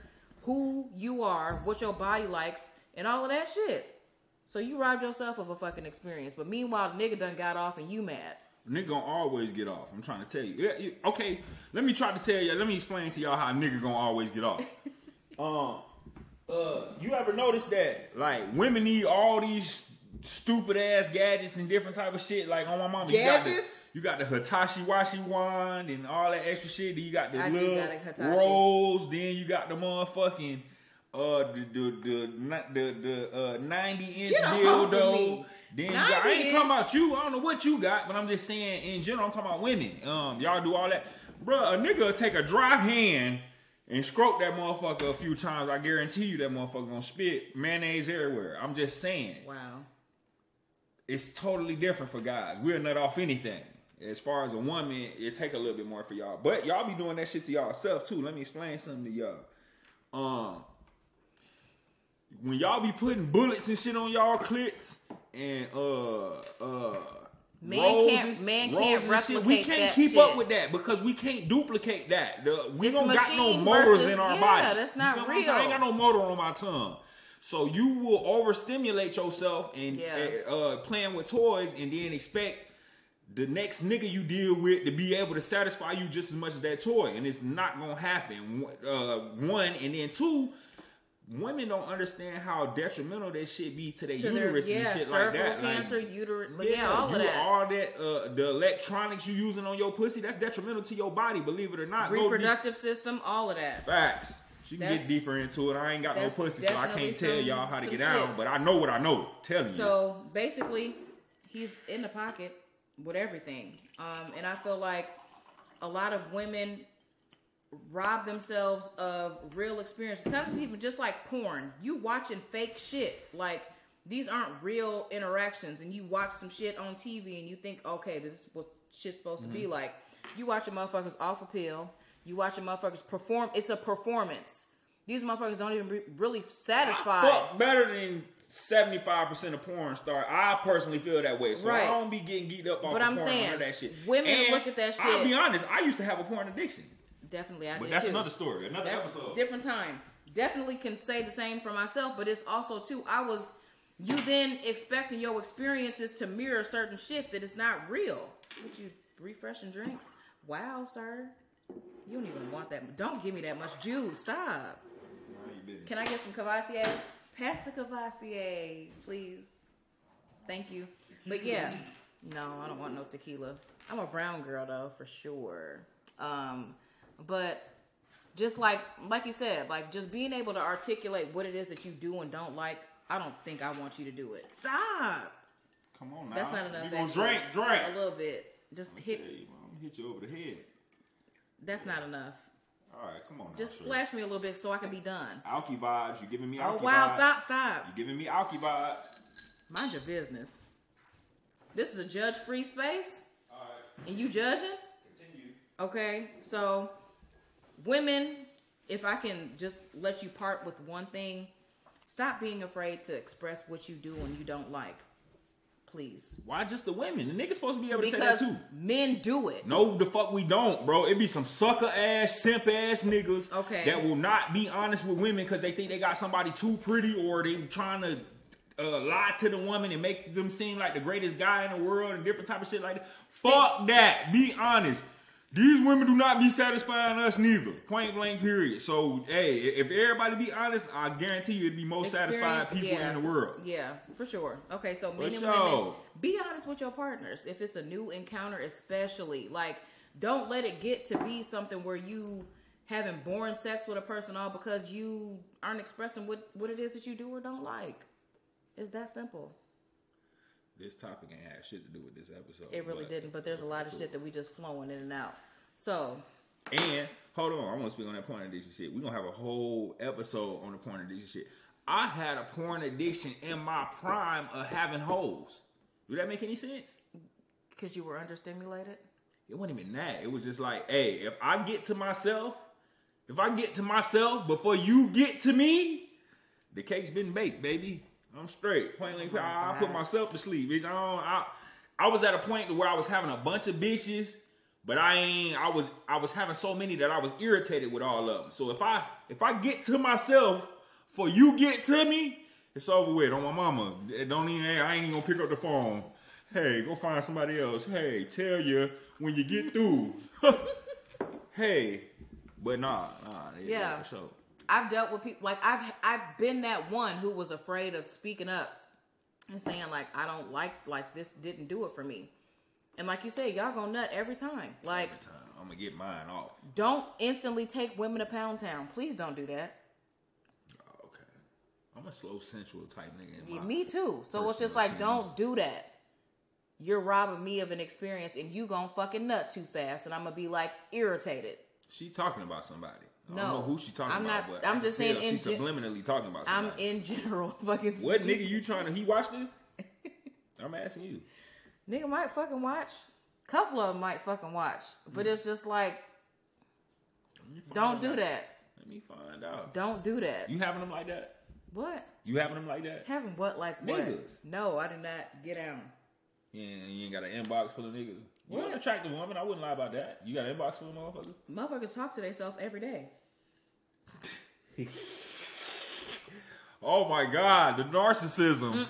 who you are, what your body likes, and all of that shit. So you robbed yourself of a fucking experience. But meanwhile, the nigga done got off and you mad. Nigga gonna always get off. I'm trying to tell you. Yeah, you- Okay, let me try to tell you. Let me explain to y'all how a nigga gonna always get off. (laughs) um, uh, you ever notice that like women need all these stupid ass gadgets and different type of shit? Like on my mama, you got the Gadgets? You got the Hitachi washi wand and all that extra shit. Then you got the I little got rolls. Then you got the motherfucking. Uh, the the the the, the uh, ninety inch dildo. Then you got, I ain't talking about you. I don't know what you got, but I'm just saying in general. I'm talking about women. Um, y'all do all that, bro. A nigga take a dry hand and stroke that motherfucker a few times. I guarantee you that motherfucker gonna spit mayonnaise everywhere. I'm just saying, Wow. it's totally different for guys. We'll nut off anything. As far as a woman, it take a little bit more for y'all, but y'all be doing that shit to y'all self too. Let me explain something to y'all. Um, when y'all be putting bullets and shit on y'all clits and uh uh Man roses- can't- man roses can't and shit, we can't keep shit. up with that because we can't duplicate that. The, we It's don't got no motors versus- in our yeah, body. that's You not feel what I'm? I ain't got no motor on my tongue. So you will overstimulate yourself and Yeah. uh, playing with toys and then expect the next nigga you deal with to be able to satisfy you just as much as that toy, and it's not gonna happen. Uh, one and then two, women don't understand how detrimental that shit be to their To their uterus yeah, and shit like that. Like, cancer, uterus, yeah, yeah, all of that. all that, uh, the electronics you using on your pussy, that's detrimental to your body. Believe it or not, Reproductive system, all of that. Facts. She can That's- get deeper into it. I ain't got no pussy, so I can't tell y'all how to some get down. But I know what I know. Telling you. So basically, he's in the pocket with everything. Um, and I feel like a lot of women rob themselves of real experiences. Kind of even just like porn. You watching fake shit. Like these aren't real interactions, and you watch some shit on TV and you think, okay, this is what shit's supposed to Mm-hmm. be like. You watching motherfuckers off a pill. You watching motherfuckers perform. It's a performance. These motherfuckers don't even re- really satisfy. fuck better than seventy five percent of porn star. I personally feel that way, so Right. I don't be getting geeked up on But I'm porn saying, or that shit. women And look at that shit. I'll be honest. I used to have a porn addiction, Definitely, I but did that's too. another story, another That's episode. different time. Definitely can say the same for myself, but it's also too. I was you then expecting your experiences to mirror certain shit that is not real. Would you refreshing drinks? Wow, sir. You don't even want that. Don't give me that much juice. Stop. Can I get some Courvoisier? Pass the Courvoisier, please. Thank you. But yeah, no, I don't want no tequila. I'm a brown girl though, for sure. Um, but just like like you said, like just being able to articulate what it is that you do and don't like. I don't think I want you to do it. Stop. Come on now. That's not enough. You gonna drink, drink. a little bit. Just hit. Man, I'm gonna hit you over the head. That's not enough. All right, come on. Now, Just sir. splash me a little bit so I can be done. Alky vibes. You're giving me Oh Alky wow! vibes. Stop! Stop! You're giving me Alky vibes. Mind your business. This is a judge-free space, All right, and you judging. continue. Okay, so women, if I can just let you part with one thing, stop being afraid to express what you do and you don't like. Please. Why just the women? The niggas supposed to be able to Because say that too. men do it. No, the fuck we don't, bro. It be some sucker ass, simp ass niggas Okay. that will not be honest with women because they think they got somebody too pretty or they trying to uh, lie to the woman and make them seem like the greatest guy in the world and different type of shit like that. Fuck that. Be honest. These women do not be satisfying us neither. Point blank. Period. So hey, if everybody be honest, I guarantee you it'd be most satisfied people yeah. in the world. Yeah, for sure. Okay, so men and sure. women, be honest with your partners. If it's a new encounter, especially like, don't let it get to be something where you having boring sex with a person all because you aren't expressing what what it is that you do or don't like. It's that simple. This topic ain't had shit to do with this episode. It really but- didn't, but there's a lot of shit that we just flowing in and out. So And hold on, I want to speak on that porn addiction shit. We're gonna have a whole episode on the porn addiction shit. I had a porn addiction in my prime of having holes. Do that make any sense? because you were understimulated. It wasn't even that. It was just like, hey, if I get to myself, if I get to myself before you get to me, the cake's been baked, baby. I'm straight. Point Oh I, I put myself to sleep, bitch. I don't. I, I was at a point where I was having a bunch of bitches, but I ain't. I was. I was having so many that I was irritated with all of them. So if I if I get to myself for you get to me, it's over with. On my mama, don't even. I ain't even gonna pick up the phone. Hey, go find somebody else. Hey, tell you when you get through. (laughs) hey, but nah, nah. Yeah, Yeah. for sure. I've dealt with people like I've I've been that one who was afraid of speaking up and saying like I don't like like this didn't do it for me. And like you said, y'all gonna nut every time. Like Every time. I'm gonna get mine off. don't instantly take women to Pound Town. Please don't do that. Oh, okay. I'm a slow sensual type nigga. Yeah, me too. So it's just like opinion. don't do that. You're robbing me of an experience and you gonna fucking nut too fast and I'm gonna be like irritated. She talking about somebody. I No, don't know who she talking I'm about, not- but I'm I just saying she's gen- subliminally talking about I'm in general (laughs) fucking what nigga you trying to? He watch this? (laughs) I'm asking you. Nigga might fucking watch. Couple of them might fucking watch. But Mm. it's just like, Let me find don't do out. that. Let me find out. Don't do that. You having them like that? What? You having them like that? Having what like what? Niggas. No, I did not get down. Yeah, you ain't got an inbox full of niggas. You What? an attractive woman. I wouldn't lie about that. You got an inbox full of motherfuckers. Motherfuckers talk to themselves every day. (laughs) Oh my god, the narcissism. (laughs)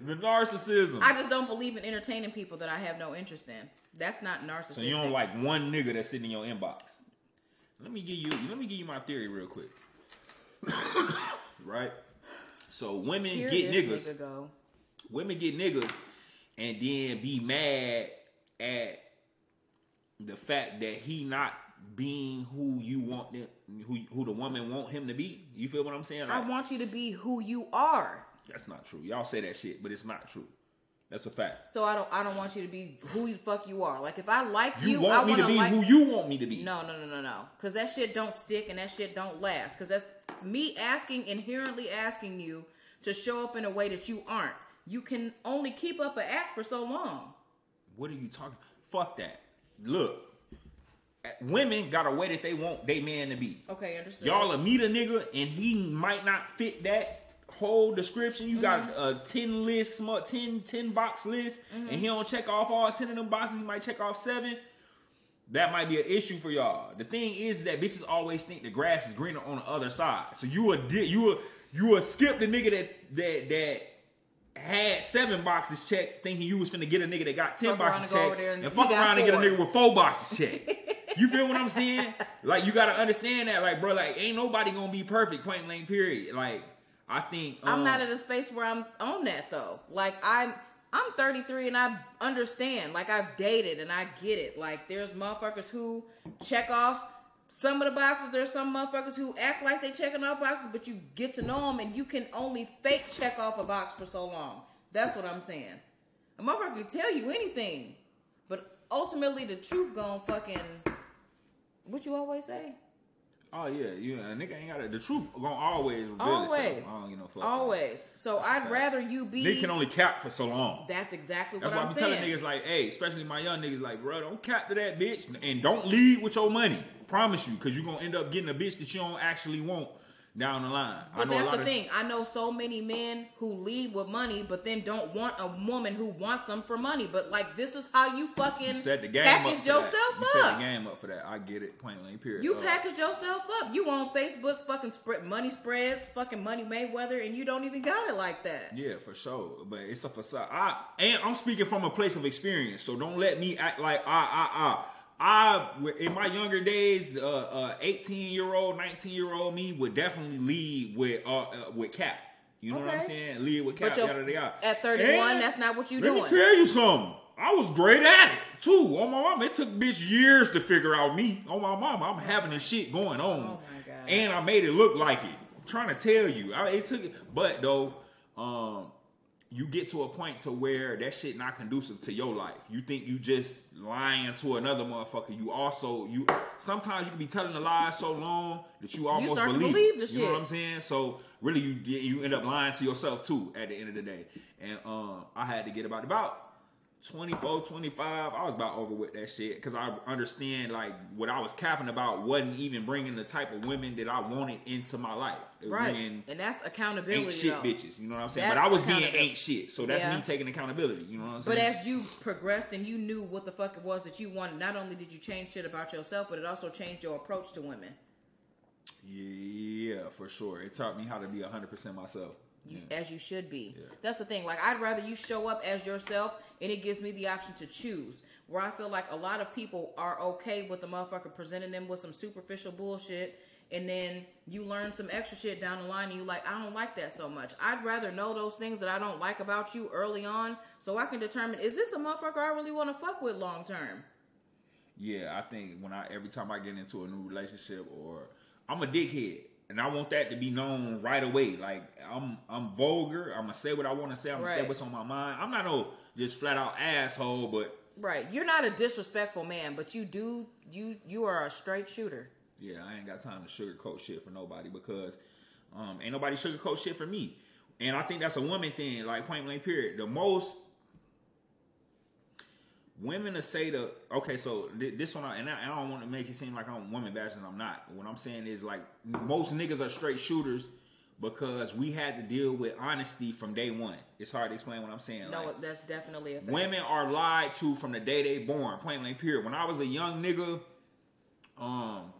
the narcissism. I just don't believe in entertaining people that I have no interest in. That's not narcissism. So you don't like one nigga that's sitting in your inbox. Let me give you let me give you my theory real quick. (coughs) right? So women Here get niggas. nigga. Women get niggas and then be mad at the fact that he not being who you want them, who who the woman want him to be. You feel what I'm saying? I want you to be who you are. that's not true. Y'all say that shit, but it's not true. That's a fact. So I don't I don't want you to be who the fuck you are. Like if I like You, you, want I want to be like, who you want me to be. No, no, no, no, no. Because that shit don't stick and that shit don't last. Because that's me asking, inherently asking you to show up in a way that you aren't. You can only keep up an act for so long. What are you talking? Fuck that. Look, women got a way that they want they man to be. Okay, understood. Y'all will meet a nigga and he might not fit that whole description. You got Mm-hmm. a 10 list, smart 10, 10 box list, and he don't check off all 10 of them boxes. He might check off seven. That might be an issue for y'all. The thing is that bitches always think the grass is greener on the other side. So you a di- you a you a skip the nigga that that that had seven boxes checked, thinking you was finna get a nigga that got ten Fuck boxes and go over checked, and, and fuck around and get a nigga with four boxes checked. (laughs) you feel what I'm saying? Like you gotta understand that, like bro, like ain't nobody gonna be perfect, point blank, period. Like I think I'm um, not at a space where I'm on that though. Like I'm I'm 33 and I understand. Like I've dated and I get it. Like there's motherfuckers who check off some of the boxes. There's some motherfuckers who act like they checking off boxes, but you get to know them and you can only fake check off a box for so long. That's what I'm saying. A motherfucker can tell you anything, but ultimately the truth gon' fucking. What you always say? Oh yeah, you a nigga ain't got it. the truth gonna always reveal Always, itself. Give no fuck. always. So That's I'd rather you be. Nigga can only cap for so long. That's exactly That's what why I'm saying. telling niggas like, hey, especially my young niggas, like, bro, don't cap to that bitch and don't lead with your money. Promise you, because you're gonna end up getting a bitch that you don't actually want down the line. I But that's the of thing. I know so many men who lead with money, but then don't want a woman who wants them for money. But like, this is how you fucking you set the game package up for yourself that. You set the game up for that. I get it. Point blank. Period. You Uh, package yourself up. You on Facebook fucking spread money spreads, fucking money Mayweather, and you don't even got it like that. Yeah, for sure. But it's a facade. I and I'm speaking from a place of experience, so don't let me act like ah ah ah. I in my younger days, uh, uh, 18 year old, 19 year old me would definitely lead with uh, uh with cap. You know what I'm saying? Lead with cap. But Yada, yada. at 31, And that's not what you Let doing. me tell you something. I was great at it too. On my mom, it took bitch years to figure out me. On my mom, I'm having this shit going on, Oh my God. and I made it look like it. I'm trying to tell you, I, it took. But though, um, you get to a point to where that shit not conducive to your life. You think you just lying to another motherfucker. You also you sometimes you can be telling a lie so long that you almost start to believe, believe You know what. I'm saying? So really, you you end up lying to yourself too at the end of the day. And um, I had to get about about 24, 25. I was about over with that shit because I understand like what I was capping about wasn't even bringing the type of women that I wanted into my life. It was Right. And that's accountability. ain't shit though. bitches. You know what I'm saying? That's but I was being ain't shit, so that's Yeah. me taking accountability. You know what I'm saying? But as you progressed and you knew what the fuck it was that you wanted, not only did you change shit about yourself, but it also changed your approach to women. yeah, for sure. It taught me how to be 100 percent myself. You, Yeah. As you should be. Yeah. That's the thing. Like I'd rather you show up as yourself, and it gives me the option to choose. Where I feel like a lot of people are okay with the motherfucker presenting them with some superficial bullshit, and then you learn some extra shit down the line, and you like, I don't like that so much. I'd rather know those things that I don't like about you early on, so I can determine is this a motherfucker I really want to fuck with long term. Yeah, I think when I every time I get into a new relationship or I'm a dickhead and I want that to be known right away. Like I'm I'm vulgar. I'm gonna say what I want to say. I'm gonna say what's on my mind. I'm not no just flat out asshole, but Right. You're not a disrespectful man, but you do you you are a straight shooter. yeah, I ain't got time to sugarcoat shit for nobody because um ain't nobody sugarcoat shit for me. And I think that's a woman thing, like point blank period. The most women to say the okay, so th- this one, I, and, I, I don't want to make it seem like I'm woman bashing. I'm not. What I'm saying is like most niggas are straight shooters because we had to deal with honesty from day one. It's hard to explain what I'm saying. No, like, that's definitely a fact. Women are lied to from the day they born. Point blank. Period. When I was a young nigga, um,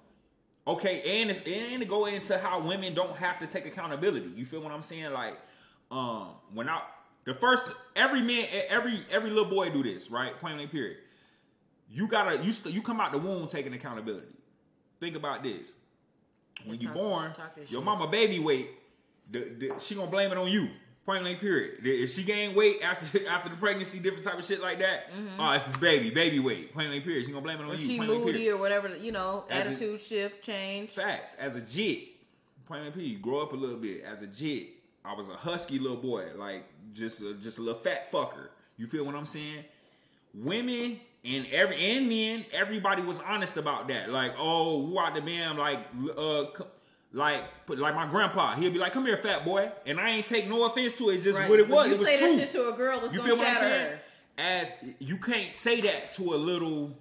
okay, and it's, and to go into how women don't have to take accountability. You feel what I'm saying? Like, um, when I the first every man every every little boy do this right. Point blank. Period. You gotta you st- you come out the womb taking accountability. Think about this. when you talk- born, your shit. mama baby weight, the, the, she gonna blame it on you. Point blank period. If she gain weight after (laughs) after the pregnancy, different type of shit like that, mm-hmm. oh, it's this baby, baby weight. Point blank period. She gonna blame it on Or you. she moody period. or whatever, you know, As a- attitude shift, change. Facts. As a jit, point blank period. You grow up a little bit. As a jit, I was a husky little boy, like just a, just a little fat fucker. You feel what I'm saying? Women and every and men, everybody was honest about that. Like, oh, what the damn, like, uh, like, like my grandpa, he'll be like, "Come here, fat boy," and I ain't take no offense to it. It's just Right. what it was. You it was say true. that shit to a girl, it's You gonna feel what I'm saying? her. As you can't say that to a little,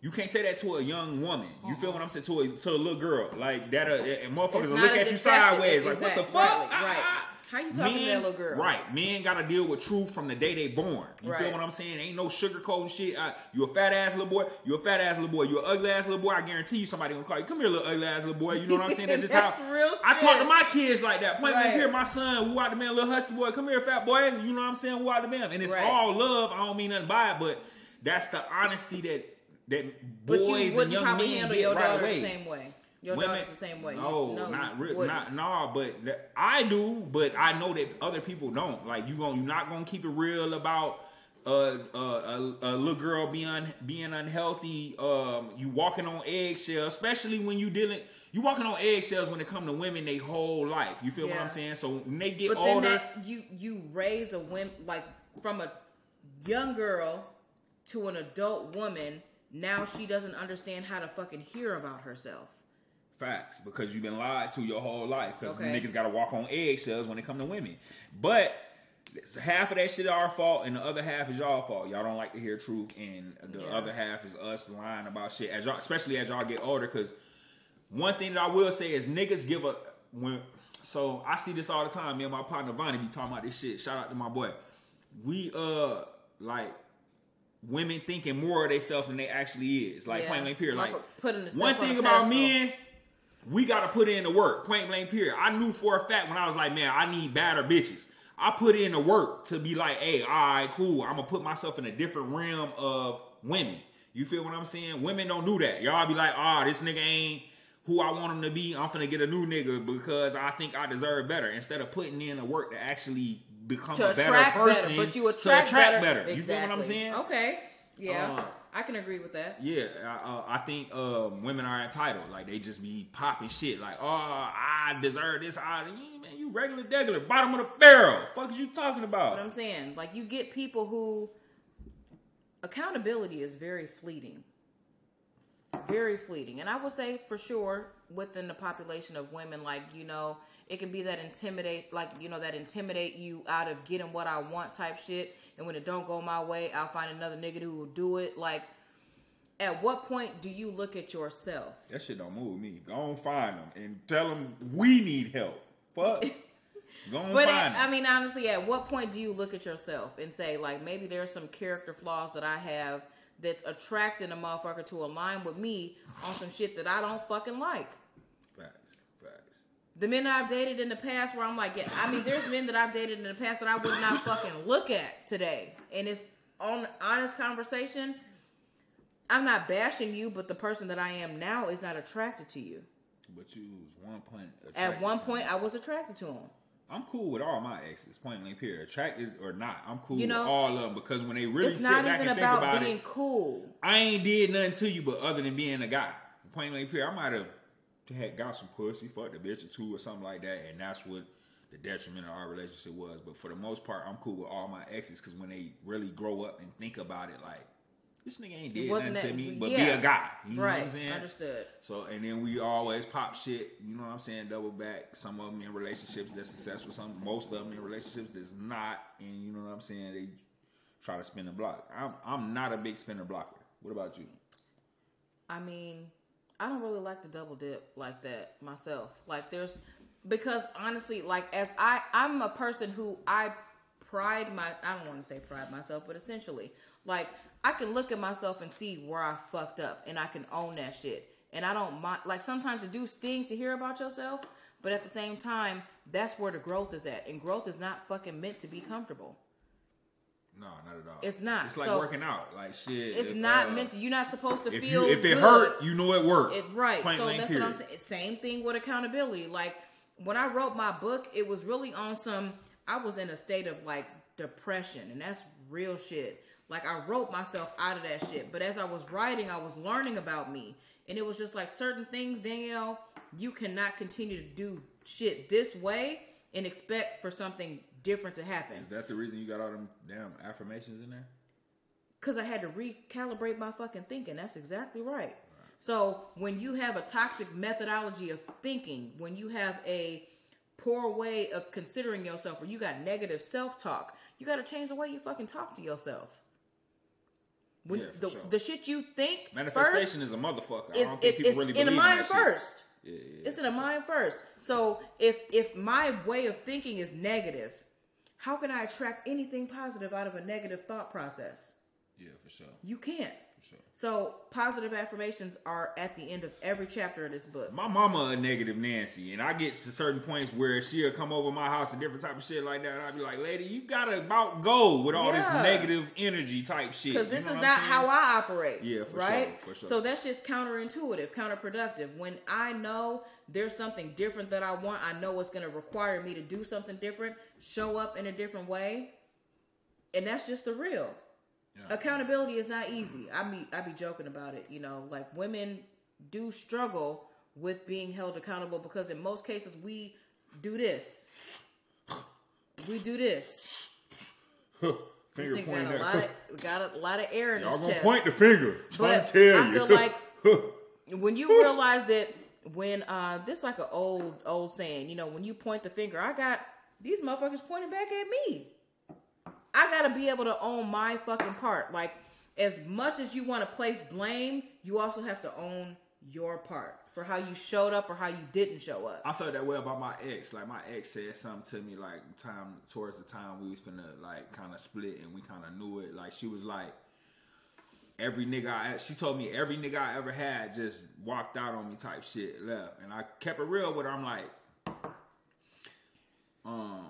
you can't say that to a young woman. You feel what I'm saying? To a to a little girl like that, uh, and motherfuckers It's will not look at you sideways like, what the fuck? Right, right. Ah, ah. How you talking to that little girl? Right, men got to deal with truth from the day they born. You feel what I'm saying? Ain't no sugarcoating shit. Uh, you a fat ass little boy. You a fat ass little boy. You a ugly ass little boy. I guarantee you somebody gonna call you. Come here, little ugly ass little boy. You know what I'm saying? That's just (laughs) That's how real I shit. talk to my kids like that. Point Right. here, my son, who out the man, little husky boy. Come here, fat boy. You know what I'm saying? Who out the man? And it's Right. all love. I don't mean nothing by it, but that's the honesty that that But boys you and young probably men handle your right daughter away. the same way. Your Women- daughter's the same way. No, no, not really. Not no, but th- I do. But I know that other people don't. Like you going you're not gonna keep it real about uh, uh, a, a little girl being being unhealthy. Um, you walking on eggshells, especially when you dealing. You walking on eggshells when it come to women they whole life. You feel what I'm saying? So when they get But then older, that you you raise a woman like from a young girl to an adult woman. Now she doesn't understand how to fucking hear about herself. Facts, because you've been lied to your whole life. Because Okay. niggas got to walk on eggshells when it come to women. But half of that shit our fault, and the other half is y'all fault. Y'all don't like to hear truth, and the Yeah. other half is us lying about shit. As y'all, especially as y'all get older, because one thing that I will say is niggas give a when. So I see this all the time. Me and my partner Vonnie be talking about this shit. Shout out to my boy. We uh like women thinking more of themselves than they actually is. Like Yeah. blank period. Like putting one thing about men, we gotta put in the work. Point blank period. I knew for a fact when I was like, man, I need badder bitches. I put in the work to be like, hey, all right, cool. I'm gonna put myself in a different realm of women. You feel what I'm saying? Women don't do that. Y'all be like, ah, this nigga ain't who I want him to be. I'm finna get a new nigga because I think I deserve better. Instead of putting in the work to actually become To a better person, better, but you to attract, attract better. better. You feel what I'm saying? Okay. Yeah, Uh, I can agree with that. Yeah, I, uh, I think um, women are entitled. Like they just be popping shit. Like, oh, I deserve this. I, you- man, you regular, regular, bottom of the barrel. Fuck is you talking about? What? I'm saying, like, you get people who accountability is very fleeting. Very fleeting. And I would say for sure within the population of women, like, you know, it can be that intimidate, like, you know, that intimidate you out of getting what I want type shit. And when it don't go my way, I'll find another nigga who will do it. Like, at what point do you look at yourself? That shit don't move me. Go on find them and tell them we need help. Fuck. (laughs) Go on But find at, them. I mean, honestly, at what point do you look at yourself and say, like, maybe there's some character flaws that I have that's attracting a motherfucker to align with me on some shit that I don't fucking like? The men that I've dated in the past, where I'm like, yeah, I mean, there's men that I've dated in the past that I would not fucking look at today, and it's on honest conversation. I'm not bashing you, but the person that I am now is not attracted to you. But you was one point. At one point, me. I was attracted to him. I'm cool with all my exes. Point blank period. Attracted or not, I'm cool You know, with all of them because when they really sit back and think about about being it, cool. I ain't did nothing to you but other than being a guy. Point blank period. I might have had got some pussy, fucked a bitch or two or something like that, and that's what the detriment of our relationship was. But for the most part, I'm cool with all my exes because when they really grow up and think about it, like this nigga ain't did nothing wasn't to me, but be a guy. You know right. what I'm saying? Understood. So and then we always pop shit, you know what I'm saying, double back. Some of them in relationships that's successful, some most of them in relationships that's not, and you know what I'm saying, they try to spin the block. I'm I'm not a big spinner blocker. What about you? I mean, I don't really like to double dip like that myself. Like there's because honestly, like as I I'm a person who I pride my I don't want to say pride myself, but essentially, like I can look at myself and see where I fucked up and I can own that shit. And I don't mind like sometimes it do sting to hear about yourself, but at the same time, that's where the growth is at. And growth is not fucking meant to be comfortable. No, not at all. It's not. It's like So- working out. Like shit. It's if, not uh, meant to. You're not supposed to If feel. you if it good. hurt, you know it worked. It, right. So that's what I'm saying. Same thing with accountability. Like when I wrote my book, it was really on some. I was in a state of like depression, and that's real shit. Like I wrote myself out of that shit, but as I was writing, I was learning about me, and it was just like certain things, Danielle. You cannot continue to do shit this way and expect for something different to happen. Is that the reason you got all them damn affirmations in there? Because I had to recalibrate my fucking thinking. That's exactly right. So when you have a toxic methodology of thinking, when you have a poor way of considering yourself, or you got negative self talk, you got to change the way you fucking talk to yourself. When Yeah, the, sure. the shit you think Manifestation first is a motherfucker. I don't think people it's really in the believe mind that shit. first. Yeah, yeah, It's in the sure. mind first. So if if my way of thinking is negative, how can I attract anything positive out of a negative thought process? Yeah, for sure. You can't. Sure. So positive affirmations are at the end of every chapter of this book. My mama a negative Nancy, and I get to certain points where she'll come over my house and different type of shit like that. And I'll be like, "Lady, you gotta about go with all this negative energy type shit." Because You this know is not how I operate. Yeah, for right? sure, for sure. So that's just counterintuitive, counterproductive. When I know there's something different that I want, I know it's going to require me to do something different, show up in a different way, and that's just the real. Yeah. Accountability is not easy. I mean, I be joking about it. You know, like women do struggle with being held accountable because in most cases we do this. We do this. (laughs) This Finger thing pointing got a lot of got a lot of air in Y'all his gonna chest. point the finger. But to tell I you. feel like (laughs) when you realize that when uh this like an old old saying, you know, when you point the finger, I got these motherfuckers pointing back at me. I gotta be able to own my fucking part. Like as much as you want to place blame, you also have to own your part for how you showed up or how you didn't show up. I felt that way about my ex. Like my ex said something to me like time towards the time we was finna like kind of split and we kind of knew it. Like she was like, every nigga I she told me every nigga I ever had just walked out on me type shit left, and I kept it real with her. I'm like, um.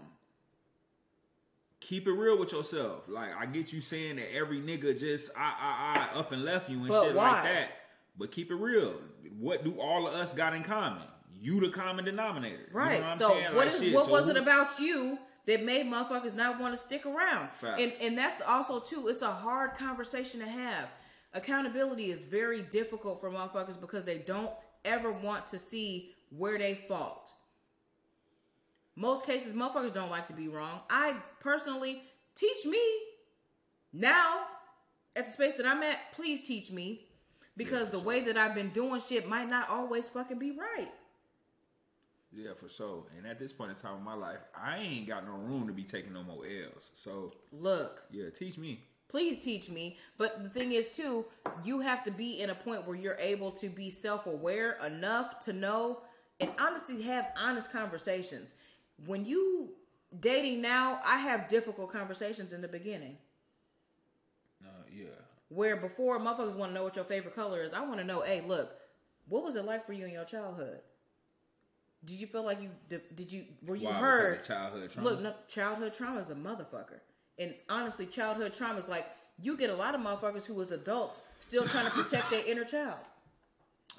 Keep it real with yourself. Like I get you saying that every nigga just I I I up and left you and But shit why? like that. But keep it real. What do all of us got in common? You the common denominator. You know Right. what I'm so saying? what Like, is what so was who- it about you that made motherfuckers not want to stick around? Facts. And and that's also too. It's a hard conversation to have. Accountability is very difficult for motherfuckers because they don't ever want to see where they fault. Most cases, motherfuckers don't like to be wrong. I personally teach me now at the space that I'm at. Please teach me because for the way that I've been doing shit might not always fucking be right. Yeah, for sure. And at this point in time in my life, I ain't got no room to be taking no more L's. So Look, yeah, teach me. please teach me. But the thing is, too, you have to be in a point where you're able to be self aware enough to know and honestly have honest conversations. When you dating now, I have difficult conversations in the beginning. Uh, yeah. Where before motherfuckers want to know what your favorite color is, I want to know, hey, look, what was it like for you in your childhood? Did you feel like you did, did you were you Why? Heard? childhood trauma. Look, no, childhood trauma is a motherfucker. And honestly, childhood trauma is like you get a lot of motherfuckers who, as adults, still trying to protect their inner child.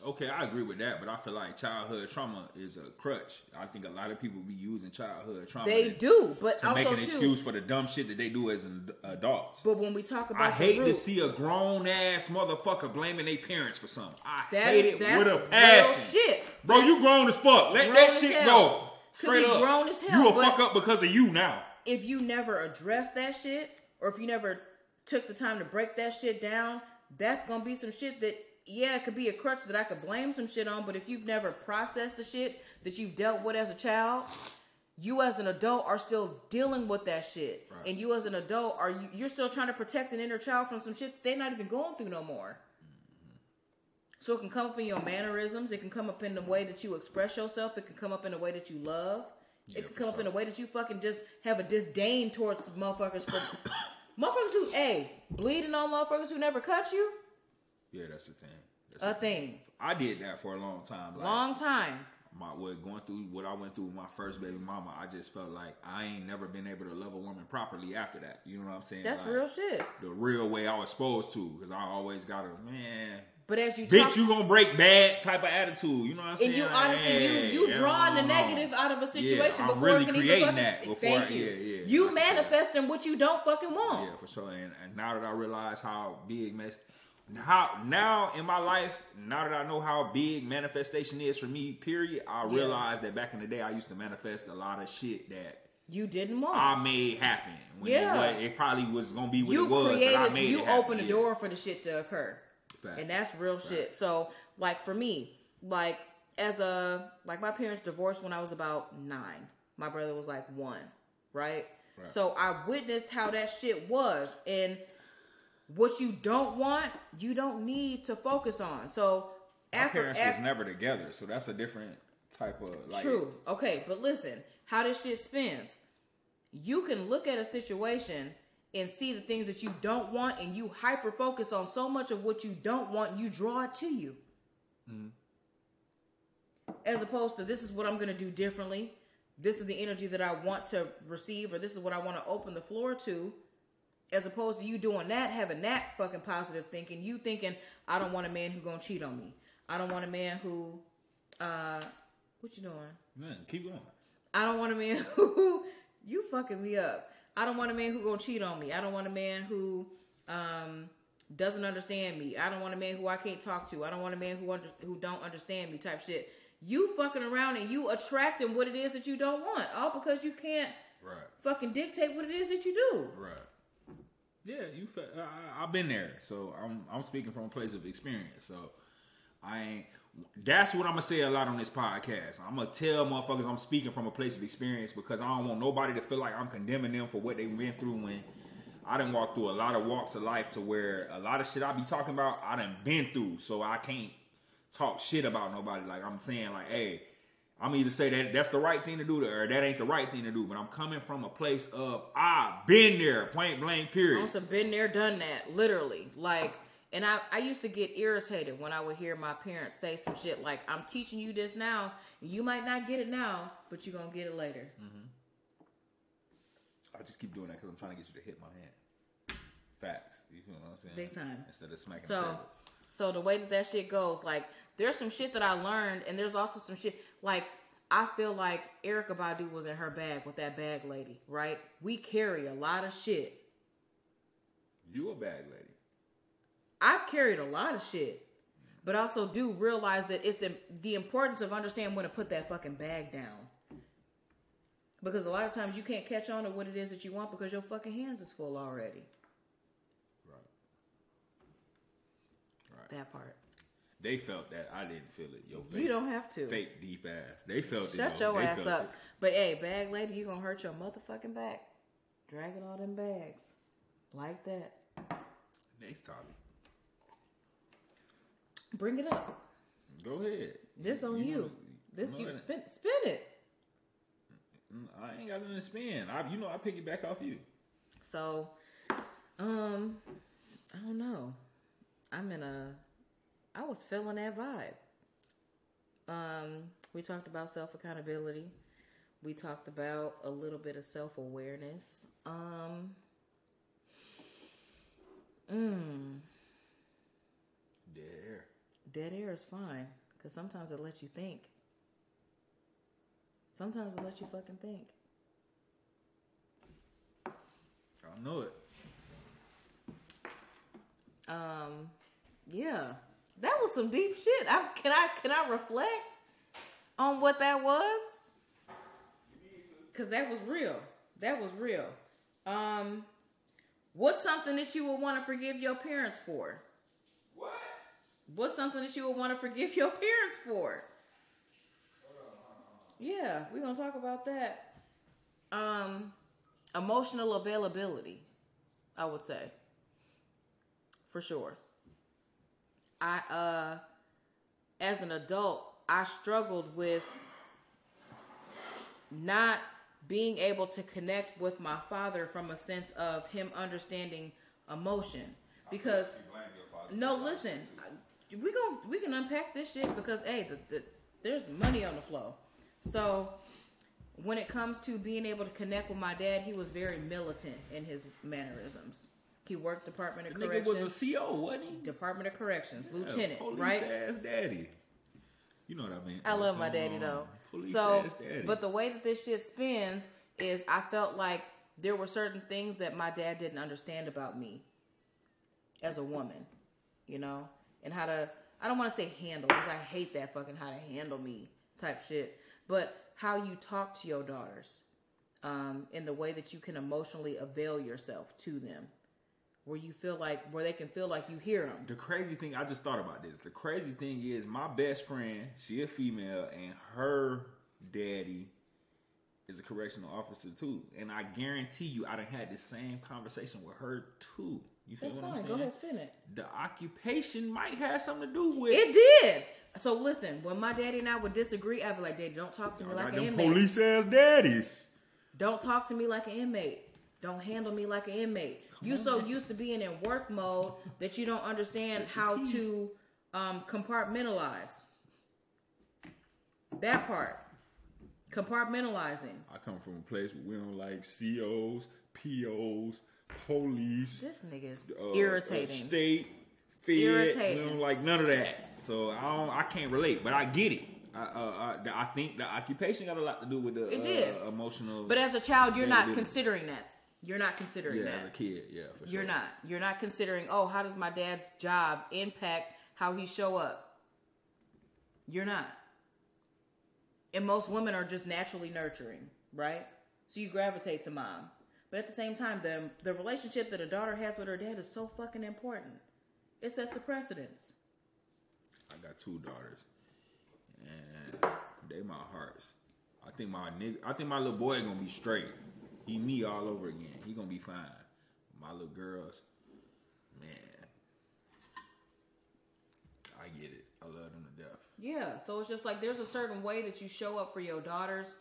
Okay, I agree with that, but I feel like childhood trauma is a crutch. I think a lot of people be using childhood trauma They do, but to make also an too. excuse for the dumb shit that they do as an adults. But when we talk about I hate to see a grown ass motherfucker blaming their parents for something. I hate it that's with a real passion. shit. Bro, you grown as fuck. Let that shit hell. go. Could Straight be up. grown as hell, You a but- fuck up because of you now. if you never address that shit, or if you never took the time to break that shit down, that's gonna be some shit that yeah, it could be a crutch that I could blame some shit on. But if you've never processed the shit that you've dealt with as a child, you as an adult are still dealing with that shit, Right. and you as an adult are you, you're still trying to protect an inner child from some shit that they're not even going through no more. Mm-hmm. So it can come up in your mannerisms. It can come up in the way that you express yourself. It can come up in the way that you love. Yeah, it can come up in sure. a way that you fucking just have a disdain towards motherfuckers for (coughs) motherfuckers who, hey, bleeding on motherfuckers who never cut you. Yeah, that's the thing. That's A the thing. I did that for a long time. Like, Long time. my what going through what I went through with my first baby mama, I just felt like I ain't never been able to love a woman properly after that. You know what I'm saying? That's Like, real shit. The real way I was supposed to, because I always got a man. But as you Bitch, talk, you gonna break bad type of attitude. You know what I'm saying? and you Like, honestly hey, you you yeah, drawing the negative out of a situation I'm before really it can creating even fucking, that before Thank I- you. yeah, yeah. You manifesting what you don't fucking want. Yeah, for sure. And, and now that I realize how big mess, how now in my life, now that I know how big manifestation is for me, period, I Yeah. realize that back in the day I used to manifest a lot of shit that You didn't want. I made happen. When Yeah. it, it probably was gonna be what you it was, created, but I made you opened the Yeah. door for the shit to occur. Fact. and that's real shit. So, like for me, like as a like my parents divorced when I was about nine. My brother was like one, right? Right. So I witnessed how that shit was, and what you don't want, you don't need to focus on. So My after, parents after was never together, so that's a different type of like. True. Okay, but listen, how this shit spins. You can look at a situation and see the things that you don't want, and you hyper focus on so much of what you don't want, you draw it to you. Mm-hmm. As opposed to this is what I'm gonna do differently. This is the energy that I want to receive, or this is what I want to open the floor to. As opposed to you doing that, having that fucking positive thinking, you thinking, I don't want a man who gonna cheat on me. I don't want a man who, uh, what you doing? Man, keep going. I don't want a man (laughs) who you fucking me up. I don't want a man who gonna cheat on me. I don't want a man who um doesn't understand me. I don't want a man who I can't talk to. I don't want a man who under, who don't understand me type shit. You fucking around and you attracting what it is that you don't want, all because you can't Right. fucking dictate what it is that you do. Right. Yeah, you. Fe- uh, I, I've been there, so I'm I'm speaking from a place of experience. So I ain't. That's what I'm gonna say a lot on this podcast. I'm gonna tell motherfuckers I'm speaking from a place of experience because I don't want nobody to feel like I'm condemning them for what they went through when I didn't walk through a lot of walks of life to where a lot of shit I be talking about I done been through, so I can't talk shit about nobody. Like I'm saying, like, hey, I'm either say that that's the right thing to do, or that ain't the right thing to do. But I'm coming from a place of I've been there, point blank, period. I period. also been there, done that, literally. Like, and I, I used to get irritated when I would hear my parents say some shit like, I'm teaching you this now. You might not get it now, but you're going to get it later. Mm-hmm. I just keep doing that because I'm trying to get you to hit my hand. Facts. You know what I'm saying? Big time. Instead of smacking the So, table. so the way that that shit goes, like, there's some shit that I learned, and there's also some shit, like, I feel like Erykah Badu was in her bag with that bag lady, right? We carry a lot of shit. You a bag lady. I've carried a lot of shit, but also do realize that it's the, the importance of understanding when to put that fucking bag down. Because a lot of times you can't catch on to what it is that you want because your fucking hands is full already. Right. Right. That part. They felt that. I didn't feel it. Yo, fake, You don't have to. fake deep ass. They felt it. Shut your They ass up. it. But hey, bag lady, you gonna hurt your motherfucking back. Dragging all them bags. Like that. Next topic. Bring it up. Go ahead. This on you. know- This you spin spin it. I ain't got nothing to spin. I, you know, I pick it back off you. So, um, I don't know. I'm in a. I was feeling that vibe. Um, we talked about self accountability. We talked about a little bit of self awareness. Um. Mm, Dead air. dead air is fine because sometimes it lets you think. Sometimes it lets you fucking think. I know it. Um, yeah, that was some deep shit. I, can I can I reflect on what that was? Cause that was real. That was real. Um, what's something that you would want to forgive your parents for? What? What's something that you would want to forgive your parents for? Yeah, we're gonna talk about that. Um, emotional availability, I would say, for sure. I uh, as an adult, I struggled with not being able to connect with my father from a sense of him understanding emotion because no, listen. We gon' we can unpack this shit because hey, the, the there's money on the flow. So when it comes to being able to connect with my dad, he was very militant in his mannerisms. He worked Department of The nigga was a CO, wasn't he? Department of Corrections, Yeah, lieutenant, police right? ass daddy. You know what I mean? I love my daddy though. Police so, ass daddy. but the way that this shit spins is, I felt like there were certain things that my dad didn't understand about me as a woman, you know, and how to. I don't want to say handle because I hate that fucking how to handle me type shit, but how you talk to your daughters, um, in the way that you can emotionally avail yourself to them, where you feel like where they can feel like you hear them. the crazy thing, I just thought about this. The crazy thing is, my best friend, she a female, and her daddy is a correctional officer too. And I guarantee you, I done had the same conversation with her too. You feel That's what fine. I'm Go saying? ahead, spin it. The occupation might have something to do with It did. So listen, when my daddy and I would disagree, I'd be like, "Daddy, don't talk to me I like an inmate. police ass daddies. Don't talk to me like an inmate. Don't handle me like an inmate. you so used to being in work mode that you don't understand how to um, compartmentalize. That part, compartmentalizing. I come from a place where we don't like COs, POs, police, This nigga is uh, irritating. uh, state, Fed. Irritating. We don't like none of that. So I don't. I can't relate, but I get it. I, uh, I, I think the occupation got a lot to do with the It uh, did. emotional. but as a child, you're not considering that. You're not considering yeah, that. as a kid, yeah, for You're sure. not. You're not considering, oh, how does my dad's job impact how he show up? You're not. And most women are just naturally nurturing, right? So you gravitate to mom. But at the same time, the the relationship that a daughter has with her dad is so fucking important. It sets the precedence. I got two daughters, and they my hearts. I think my nigga, I think my little boy gonna be straight. He me all over again. He gonna be fine. My little girls, man, I get it. I love them to death. Yeah, so it's just like there's a certain way that you show up for your daughters,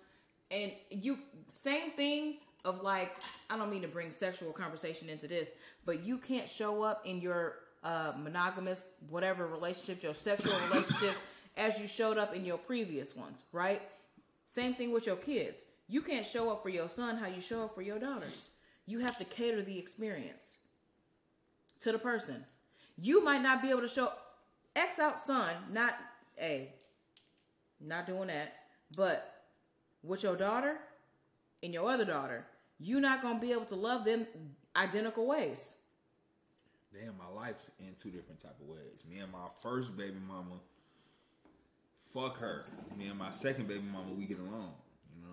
and you same thing of like I don't mean to bring sexual conversation into this, but you can't show up in your uh, monogamous whatever relationship, your sexual (coughs) relationships, as you showed up in your previous ones, right? Same thing with your kids. You can't show up for your son how you show up for your daughters. You have to cater the experience to the person. You might not be able to show X out son, not a not doing that. But with your daughter and your other daughter, you're not gonna be able to love them identical ways. Damn, my life's in two different type of ways. Me and my first baby mama, fuck her. Me and my second baby mama, we get along.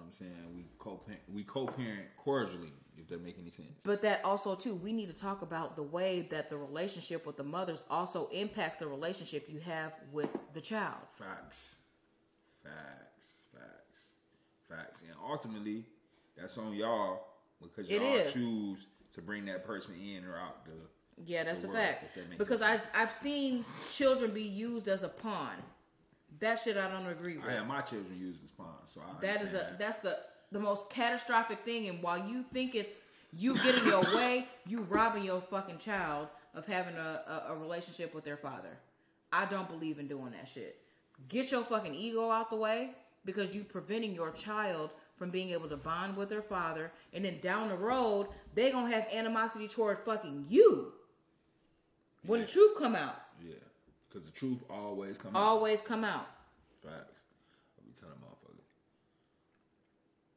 You know what I'm saying? We co we co-parent cordially. If that make any sense. But that also too, we need to talk about the way that the relationship with the mothers also impacts the relationship you have with the child. Facts. Facts. Facts. Facts. And ultimately, that's on y'all because y'all is. choose to bring that person in or out the Yeah, that's the a world, fact. Because. I've I've seen children be used as a pawn. That shit I don't agree with. I had my children use this pawn, so I That is a that's the the most catastrophic thing. And while you think it's you getting your way, you robbing your fucking child of having a, a, a relationship with their father. I don't believe in doing that shit. Get your fucking ego out the way because you preventing your child from being able to bond with their father, and then down the road they gonna have animosity toward fucking you when the truth come out. Yeah, because the truth always comes out. Always come out. Facts. I'll be telling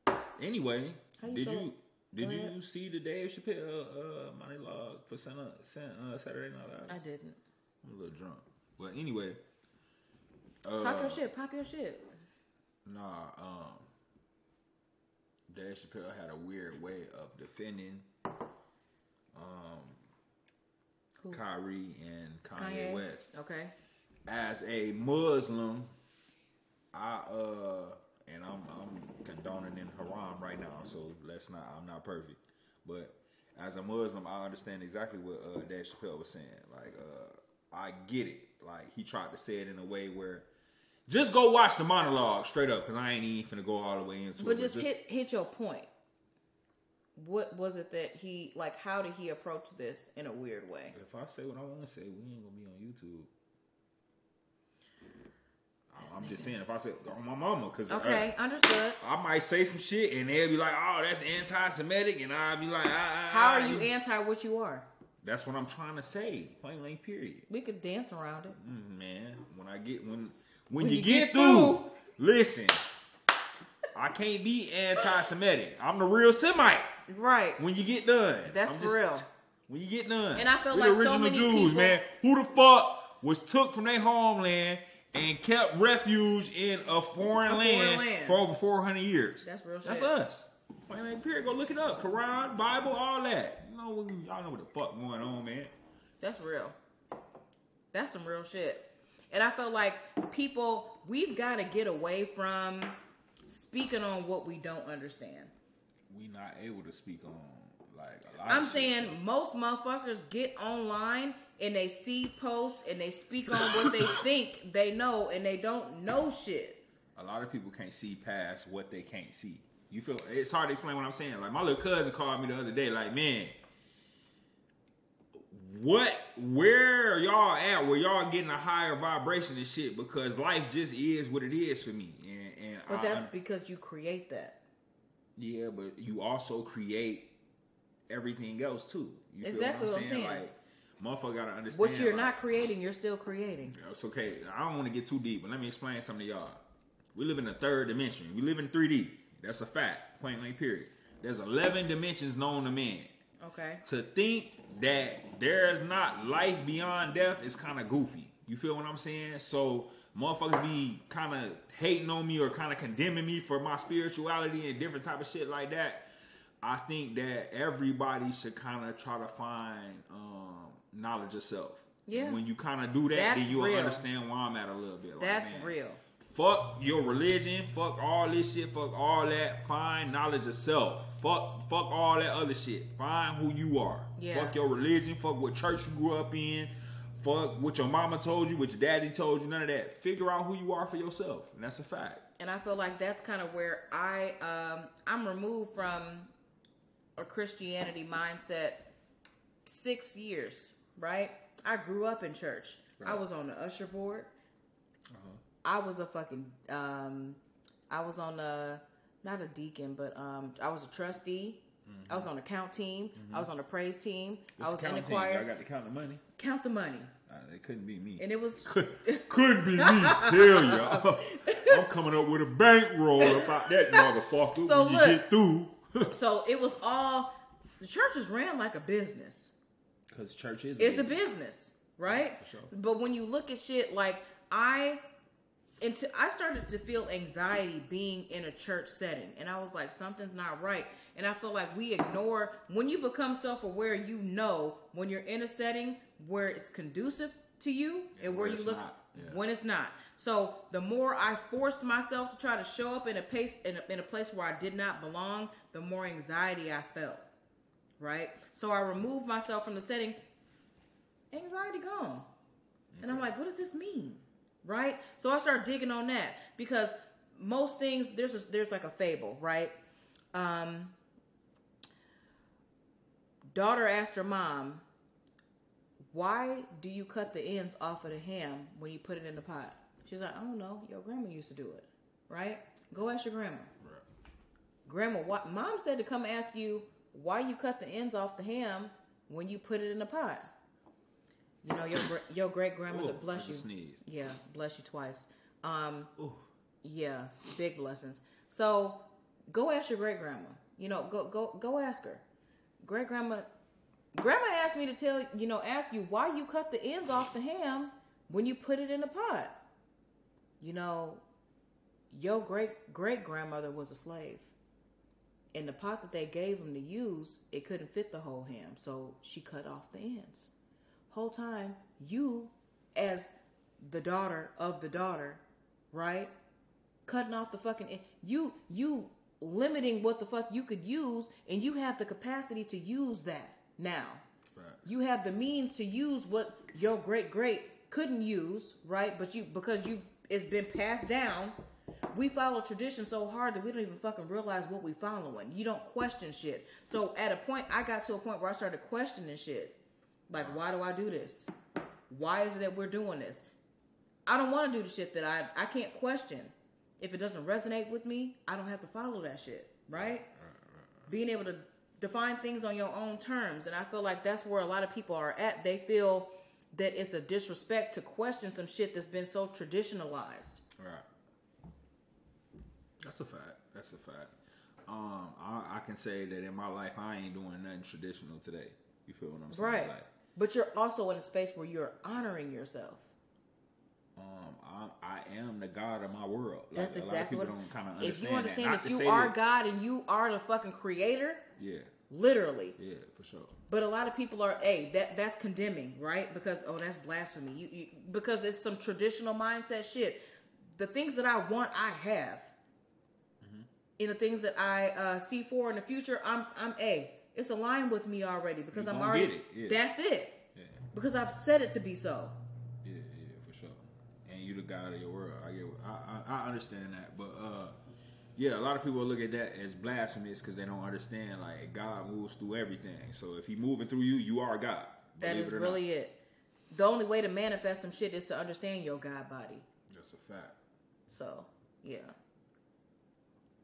motherfuckers. Anyway, you did you did you see the Dave Chappelle uh, monologue for Sun, Sun, uh, Saturday Night Live? I didn't. I'm a little drunk, but anyway. Uh, Talk your shit. Pop your shit. Nah, um, Dave Chappelle had a weird way of defending um Who? Kyrie and Kanye, Kanye. West. Okay. As a Muslim, I uh and I'm I'm condoning in haram right now, so let's not I'm not perfect. But as a Muslim, I understand exactly what uh Dave Chappelle was saying. Like uh I get it. Like he tried to say it in a way where just go watch the monologue straight up, cause I ain't even finna go all the way into it. But it. just, hit hit your point. What was it that he like? How did he approach this in a weird way? If I say what I want to say, we ain't gonna be on YouTube. I'm just saying if I said on my mama, because Okay, understood. I might say some shit and they'll be like, "Oh, that's anti-Semitic," and I'll be like, ah, ah, How are ah, you anti what you are? That's what I'm trying to say. Plain blank. Period. We could dance around it. Mm, Man, when I get when when, When you, you get, get through, through. listen. I can't be anti-Semitic. I'm the real Semite. Right. When you get done, That's I'm for real. When you get done, And I feel We like the so many Jews, people- man. Who the fuck was took from their homeland and kept refuge in a foreign, A foreign land, land. for over 400 years? That's real That's shit. us. Plain blank period. Go look it up. Quran, Bible, all that. You know, we- y'all know what the fuck going on, man. That's real. That's some real shit. And I feel like people, we've got to get away from speaking on what we don't understand. We not able to speak on like a lot. I'm of shit. saying most motherfuckers get online and they see posts and they speak on what they (laughs) think they know and they don't know shit. a lot of people can't see past what they can't see. You feel it's hard to explain what I'm saying. Like my little cousin called me the other day, like, man, what where are y'all at where y'all getting a higher vibration and shit because life just is what it is for me. And and But I, that's because you create that. Yeah, but you also create everything else too. You Exactly feel what what I'm I'm saying? saying. Like motherfucker gotta understand What you're like, not creating, you're still creating. It's okay. I don't want to get too deep, but let me explain something to y'all. We live in a third dimension. We live in 3D. That's a fact. Point blank. Period. There's 11 dimensions known to man. Okay. To think that there's not life beyond death is kind of goofy. You feel what I'm saying? So motherfuckers be kind of hating on me or kind of condemning me for my spirituality and different type of shit like that. I think that everybody should kind of try to find um, knowledge of self. Yeah. When you kind of do that, That's then you'll real. understand why I'm at a little bit. Like, That's man, real. Fuck your religion. Fuck all this shit. Fuck all that. Find knowledge of self. Fuck, fuck all that other shit. Find who you are. Yeah. Fuck your religion. Fuck what church you grew up in. Fuck what your mama told you, what your daddy told you. None of that. Figure out who you are for yourself, and that's a fact. and I feel like that's kind of where I um I'm removed from a Christianity mindset six years, right? I grew up in church. I was on the usher board. Uh-huh. I was a fucking um I was on a not a deacon, but um I was a trustee. I was on the count team. I was on the praise team. I was in the choir. I got to count the money. Count the money. Uh, it couldn't be me. And it was Could (laughs) be me. Tell y'all. I'm coming up with a bankroll about that motherfucker So when look. you get through. (laughs) so it was all the churches ran like a business. Because church is. It's a business, right? For sure. But when you look at shit like I into I started to feel anxiety being in a church setting and I was like something's not right. And I feel like we ignore when you become self-aware, you know when you're in a setting where it's conducive to you and where, where you look. Yeah. when it's not. So the more I forced myself to try to show up in a place in a, in a place where I did not belong, the more anxiety I felt. Right? So I removed myself from the setting anxiety gone. And I'm like, what does this mean? Right? So I started digging on that because most things there's a, there's like a fable, right? Um daughter asked her mom, "Why do you cut the ends off of the ham when you put it in the pot?" She's like, "I don't know. Your grandma used to do it." Right? Go ask your grandma. Right. Grandma, what mom said to come ask you why you cut the ends off the ham when you put it in the pot. You know your your great grandmother bless you. sneeze. Yeah, bless you twice. Um, Ooh. yeah, big blessings. So go ask your great grandma. You know, go go go ask her. Great grandma, grandma asked me to tell you know ask you why you cut the ends off the ham when you put it in the pot. You know, your great great grandmother was a slave. And the pot that they gave him to use, it couldn't fit the whole ham, so she cut off the ends. Whole time, you, as the daughter of the daughter, right? Cutting off the fucking you you limiting what the fuck you could use, and you have the capacity to use that now. Right. You have the means to use what your great great couldn't use, right? But you because you it's been passed down. We follow tradition so hard that we don't even fucking realize what we following. You don't question shit. So at a point, I got to a point where I started questioning shit. Like, why do I do this? Why is it that we're doing this? I don't want to do the shit that I I can't question. If it doesn't resonate with me, I don't have to follow that shit, right? Being able to define things on your own terms, and I feel like that's where a lot of people are at. They feel that it's a disrespect to question some shit that's been so traditionalized. Right. That's a fact. That's a fact. Um, I, I can say that in my life, I ain't doing nothing traditional today. You feel what I'm saying? Right. Like, But you're also in a space where you're honoring yourself. um, I, I am the god of my world. Like, That's a lot of exactly people what. don't kind of understand. if you understand Not that, you are that- God and you are the fucking creator, Yeah, literally. yeah, for sure. But a lot of people are, hey, that that's condemning, right? Because oh, that's blasphemy. You, you because it's some traditional mindset shit. The things that I want, I have. Mm-hmm. And the things that I uh, see for in the future, I'm I'm a. It's aligned with me already because You I'm already. it, yeah. That's it. Yeah, Because I've said it to be so. yeah, yeah, for sure. And you the god of your world. I get. I I, I understand that, but uh. Yeah, a lot of people look at that as blasphemous because they don't understand. Like God moves through everything, so if He moving through you, you are God. That is it or not. really it. The only way to manifest some shit is to understand your God body. That's a fact. So, yeah.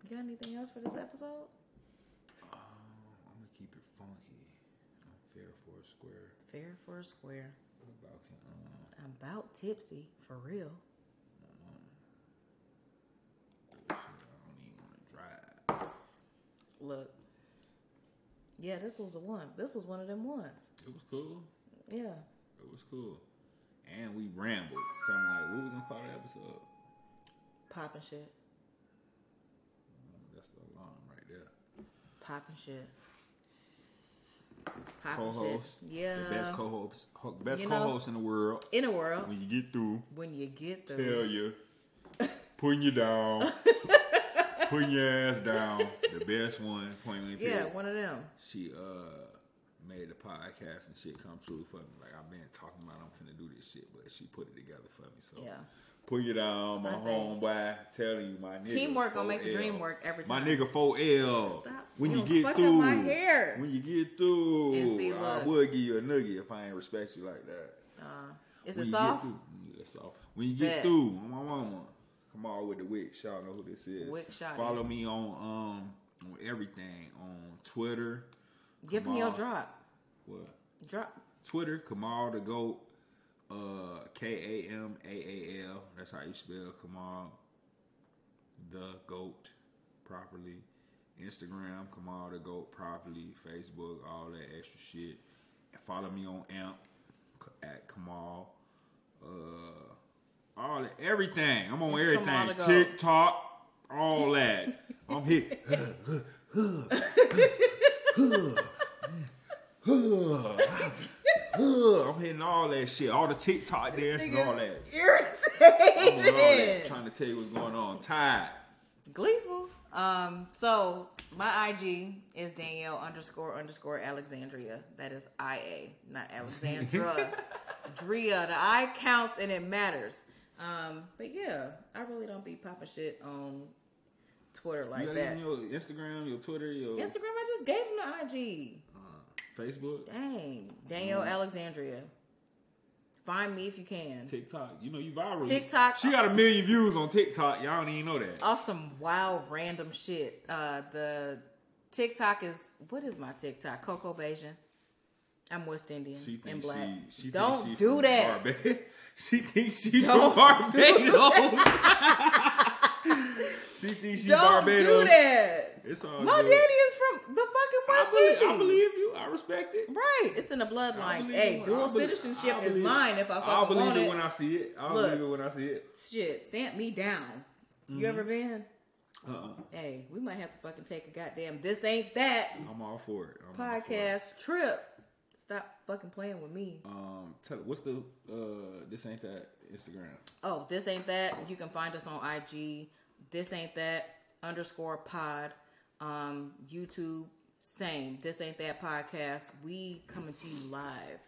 You got anything else for this episode? Um, I'm gonna keep it funky. I'm fair for a square. Fair for a square. About um, I'm about tipsy, for real. I don't even want to drive. Look. Yeah, this was the one. This was one of them ones. It was cool. Yeah. It was cool. And we rambled. Something like what are we gonna call the episode? Popping shit. Mm, That's the alarm right there. Popping shit. Co-host. Yeah. The best co-host. Best You know- co-host in the world. In a world, When you get through, when you get through. tell you, (laughs) putting you down, putting your ass down. The best one. Point blank. Yeah, period. one of them. she uh made the podcast and shit come true for me. Like I've been talking about I'm finna do this shit, but she put it together for me. So Yeah. Put you down, my homeboy. Telling you, my nigga. Teamwork gonna make the dream work every time. My nigga 4L. Stop. When you You get through, my hair. when you get through, And see, I look. would give you a nugget if I ain't respect you like that. Uh, is When it soft? Through, yeah, soft. When you get Bet. through, my mama, come on with the witch. Y'all know who this is. Shotty. Follow me on um on everything on Twitter. Give me your drop. What? Drop. Twitter, Kamaal the Goat, uh, K A M A A L. That's how you spell Kamaal the Goat properly. Instagram, Kamaal the Goat properly. Facebook, all that extra shit. And follow me on Amp at Kamaal. Uh, all that, everything. I'm on It's everything. TikTok, all that. I'm here. (laughs) (laughs) (laughs) I'm hitting all that shit, all the TikTok dances, all that. I'm all that. Irritated. Trying to tell you what's going on. Tired. Gleeful. Um, so my IG is Danielle underscore underscore Alexandria. That is I A, not Alexandra. (laughs) Drea. The I counts and it matters. Um, but yeah, I really don't be popping shit on Twitter like got that. your Instagram, your Twitter, your Instagram, I just gave him the IG. Facebook, Dang, Danielle Mm-hmm. Alexandria. Find me if you can. TikTok. You know you viral. TikTok. She got a million views on TikTok. Y'all don't even know that. off some wild random shit. Uh the TikTok is what is my TikTok? Coco Bajan. I'm West Indian She and black. she, she Don't she do that. Barbados. (laughs) she thinks (laughs) she Don't from Barbados. she thinks she Don't Barbados. do that. It's all My good. daddy is from the fucking I West believe, Indies. I believe you. I respect it. Right, it's in the bloodline. Hey, you. dual believe- citizenship is mine if I fucking I'll believe want it when I see it. I'll Look. believe it when I see it. Shit, stamp me down. Mm-hmm. You ever been? Uh-uh. Hey, we might have to fucking take a goddamn this ain't that I'm all for it. I'm all for it. podcast trip. Stop fucking playing with me. Um, tell what's the uh this ain't that Instagram. Oh, this ain't that. You can find us on IG. This ain't that underscore pod. Um, YouTube, same. This ain't that podcast. We coming to you live.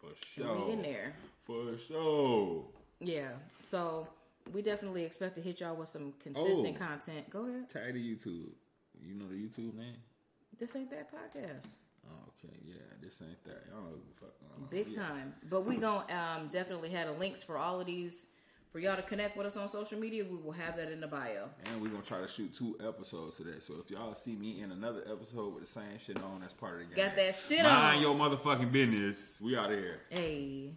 For We sure. in there. For sure. Yeah. So we definitely expect to hit y'all with some consistent Oh. content. Go ahead. Tag the YouTube. You know the YouTube name? This ain't that podcast. Oh, okay, yeah. This ain't that. Y'all know what the fuck. going on. Big Yeah. time. But we gonna um, definitely have the links for all of these For y'all to connect with us on social media, we will have that in the bio. And we're gonna try to shoot two episodes today. So if y'all see me in another episode with the same shit on, that's part of the game. Got that shit Mind on. your motherfucking business. We out of here. Hey.